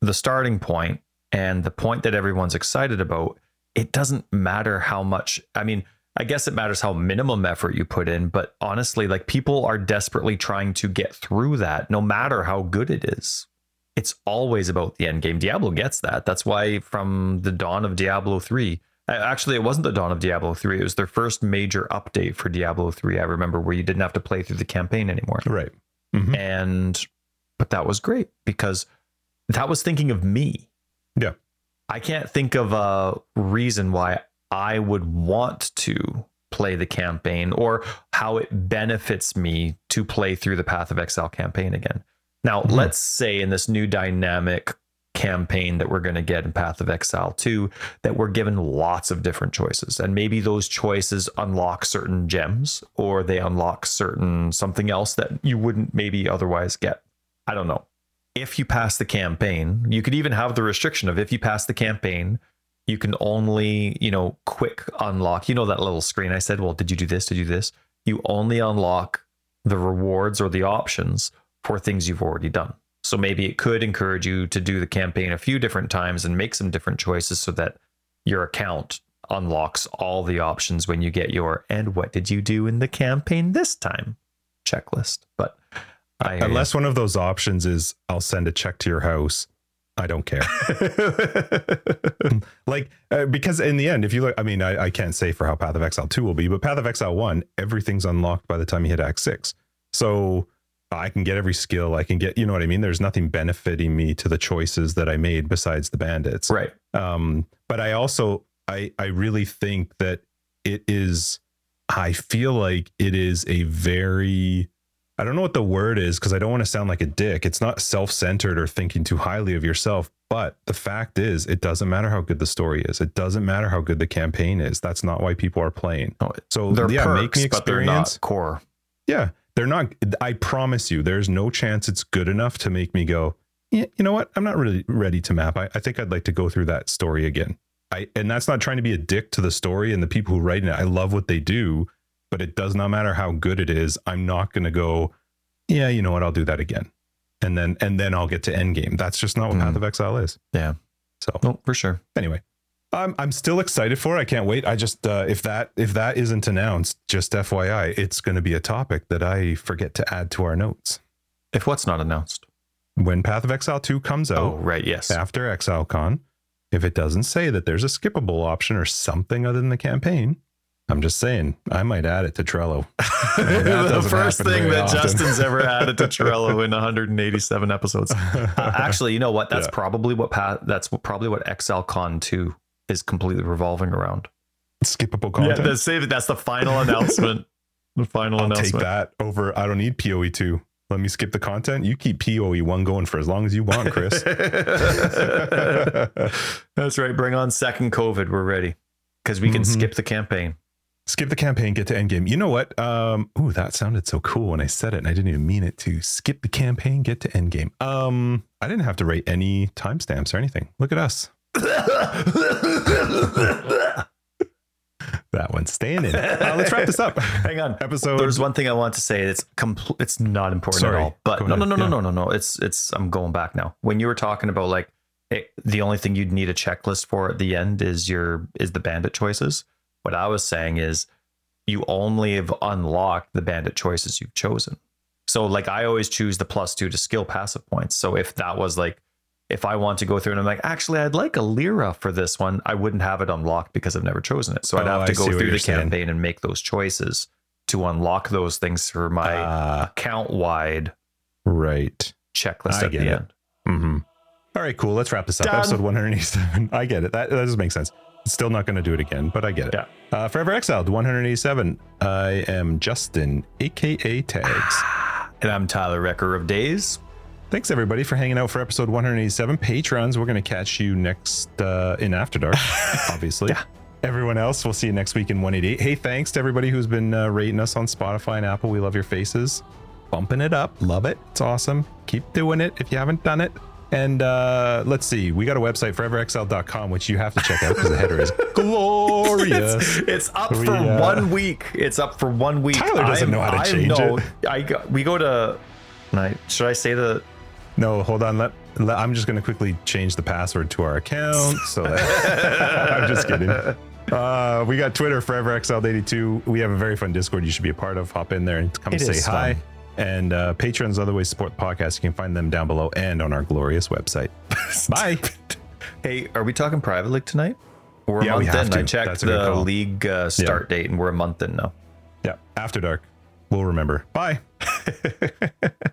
the starting point and the point that everyone's excited about, it doesn't matter how much I mean I guess it matters how minimum effort you put in, but honestly, like people are desperately trying to get through that no matter how good it is it's always about the end game. Diablo gets that. That's why from the dawn of Diablo 3, actually, it wasn't the dawn of Diablo 3. It was their first major update for Diablo 3. I remember where you didn't have to play through the campaign anymore. Right. Mm-hmm. And, but that was great because that was thinking of me. Yeah. I can't think of a reason why I would want to play the campaign or how it benefits me to play through the Path of Exile campaign again. Now, mm-hmm. let's say in this new dynamic campaign that we're going to get in Path of Exile 2 that we're given lots of different choices and maybe those choices unlock certain gems or they unlock certain something else that you wouldn't maybe otherwise get. I don't know. If you pass the campaign, you could even have the restriction of if you pass the campaign, you can only, you know, quick unlock. You know that little screen I said, well, did you do this? Did you do this? You only unlock the rewards or the options for things you've already done. So maybe it could encourage you to do the campaign a few different times and make some different choices so that your account unlocks all the options when you get your and what did you do in the campaign this time checklist. But I, unless one of those options is I'll send a check to your house, I don't care. like uh, because in the end, if you look, I mean, I, I can't say for how Path of Exile two will be, but Path of Exile one, everything's unlocked by the time you hit Act six. So I can get every skill. I can get, you know what I mean? There's nothing benefiting me to the choices that I made besides the bandits. Right. Um, but I also, I, I really think that it is, I feel like it is a very, I don't know what the word is because I don't want to sound like a dick. It's not self centered or thinking too highly of yourself. But the fact is, it doesn't matter how good the story is. It doesn't matter how good the campaign is. That's not why people are playing. So they're yeah, perks, make me experience. But they're not core. Yeah they're not i promise you there's no chance it's good enough to make me go yeah, you know what? I'm not really ready to map. I, I think i'd like to go through that story again. I and that's not trying to be a dick to the story and the people who write it. I love what they do but it does not matter how good it is. I'm not going to go yeah you know what? I'll do that again. And then and then i'll get to end game that's just not what mm. path of exile is. Yeah. So Oh, for sure. anyway, I'm I'm still excited for it. I can't wait. I just uh, if that if that isn't announced, just FYI, it's going to be a topic that I forget to add to our notes If what's not announced. when Path of Exile 2 comes out. Oh, right. Yes. after ExileCon, if it doesn't say that there's a skippable option or something other than the campaign, I'm just saying I might add it to Trello. The first thing that often. Justin's ever added to Trello in 187 episodes. Uh, actually, you know what? That's Yeah. probably what Pat. That's probably what ExileCon 2 is completely revolving around. skippable content. Yeah, that's, save- that's the final announcement. The final announcement. I'll take that over. I don't need PoE two. Let me skip the content. You keep PoE one going for as long as you want, Chris. That's right. Bring on second COVID. We're ready because we can Mhm. skip the campaign. skip the campaign, get to endgame. You know what? Um, ooh, that sounded so cool when I said it, and I didn't even mean it to. Skip the campaign, get to endgame. Um, I didn't have to write any timestamps or anything. Look at us. That one's staying in. Uh, let's wrap this up. Hang on. Episode. There's one thing I want to say. It's compl- It's not important Sorry. at all. But Go no, no, no, no, Yeah. no, no, no. It's it's. I'm going back now. When you were talking about like it, the only thing you'd need a checklist for at the end is your is the bandit choices. What I was saying is you only have unlocked the bandit choices you've chosen. So like I always choose the plus two to skill passive points. So if that was like if I want to go through and I'm like, actually, I'd like Alira for this one, I wouldn't have it unlocked because I've never chosen it. So I'd Oh, have to see go through the saying. campaign and make those choices to unlock those things for my Ah, account wide right. checklist I at the it. end. Mm-hmm. All right, cool. Let's wrap this up. Done. Episode 187. I get it. That, that does make sense. Still not going to do it again, but I get it. Yeah. Uh, Forever Exiled 187. I am Justin, aka Tags. And I'm Tyler Wrecker of Days. Thanks everybody for hanging out for episode 187. Patrons, we're going to catch you next uh, in After Dark, obviously. Yeah. Everyone else, we'll see you next week in 188. Hey, thanks to everybody who's been uh, rating us on Spotify and Apple. We love your faces. Bumping it up. Love it. It's awesome. Keep doing it if you haven't done it. And uh, let's see, we got a website, foreverexiled.com, which you have to check out because the header is glorious. It's, it's up We, for uh, one week. It's up for one week. Tyler doesn't know how to change no, it. I we go to. I, should I say the? No, hold on. Let, let- I'm just going to quickly change the password to our account. So that, I'm just kidding. Uh, we got Twitter, ForeverExiled82. We have a very fun Discord you should be a part of. Hop in there and come It say hi. fun. And uh, patrons, other ways to support the podcast. You can find them down below and on our glorious website. Bye. Hey, are we talking private league tonight? We're a Yeah, we month in. to. I checked That's the league uh, start date, and we're a month in now. Yeah, after dark. We'll remember. Bye.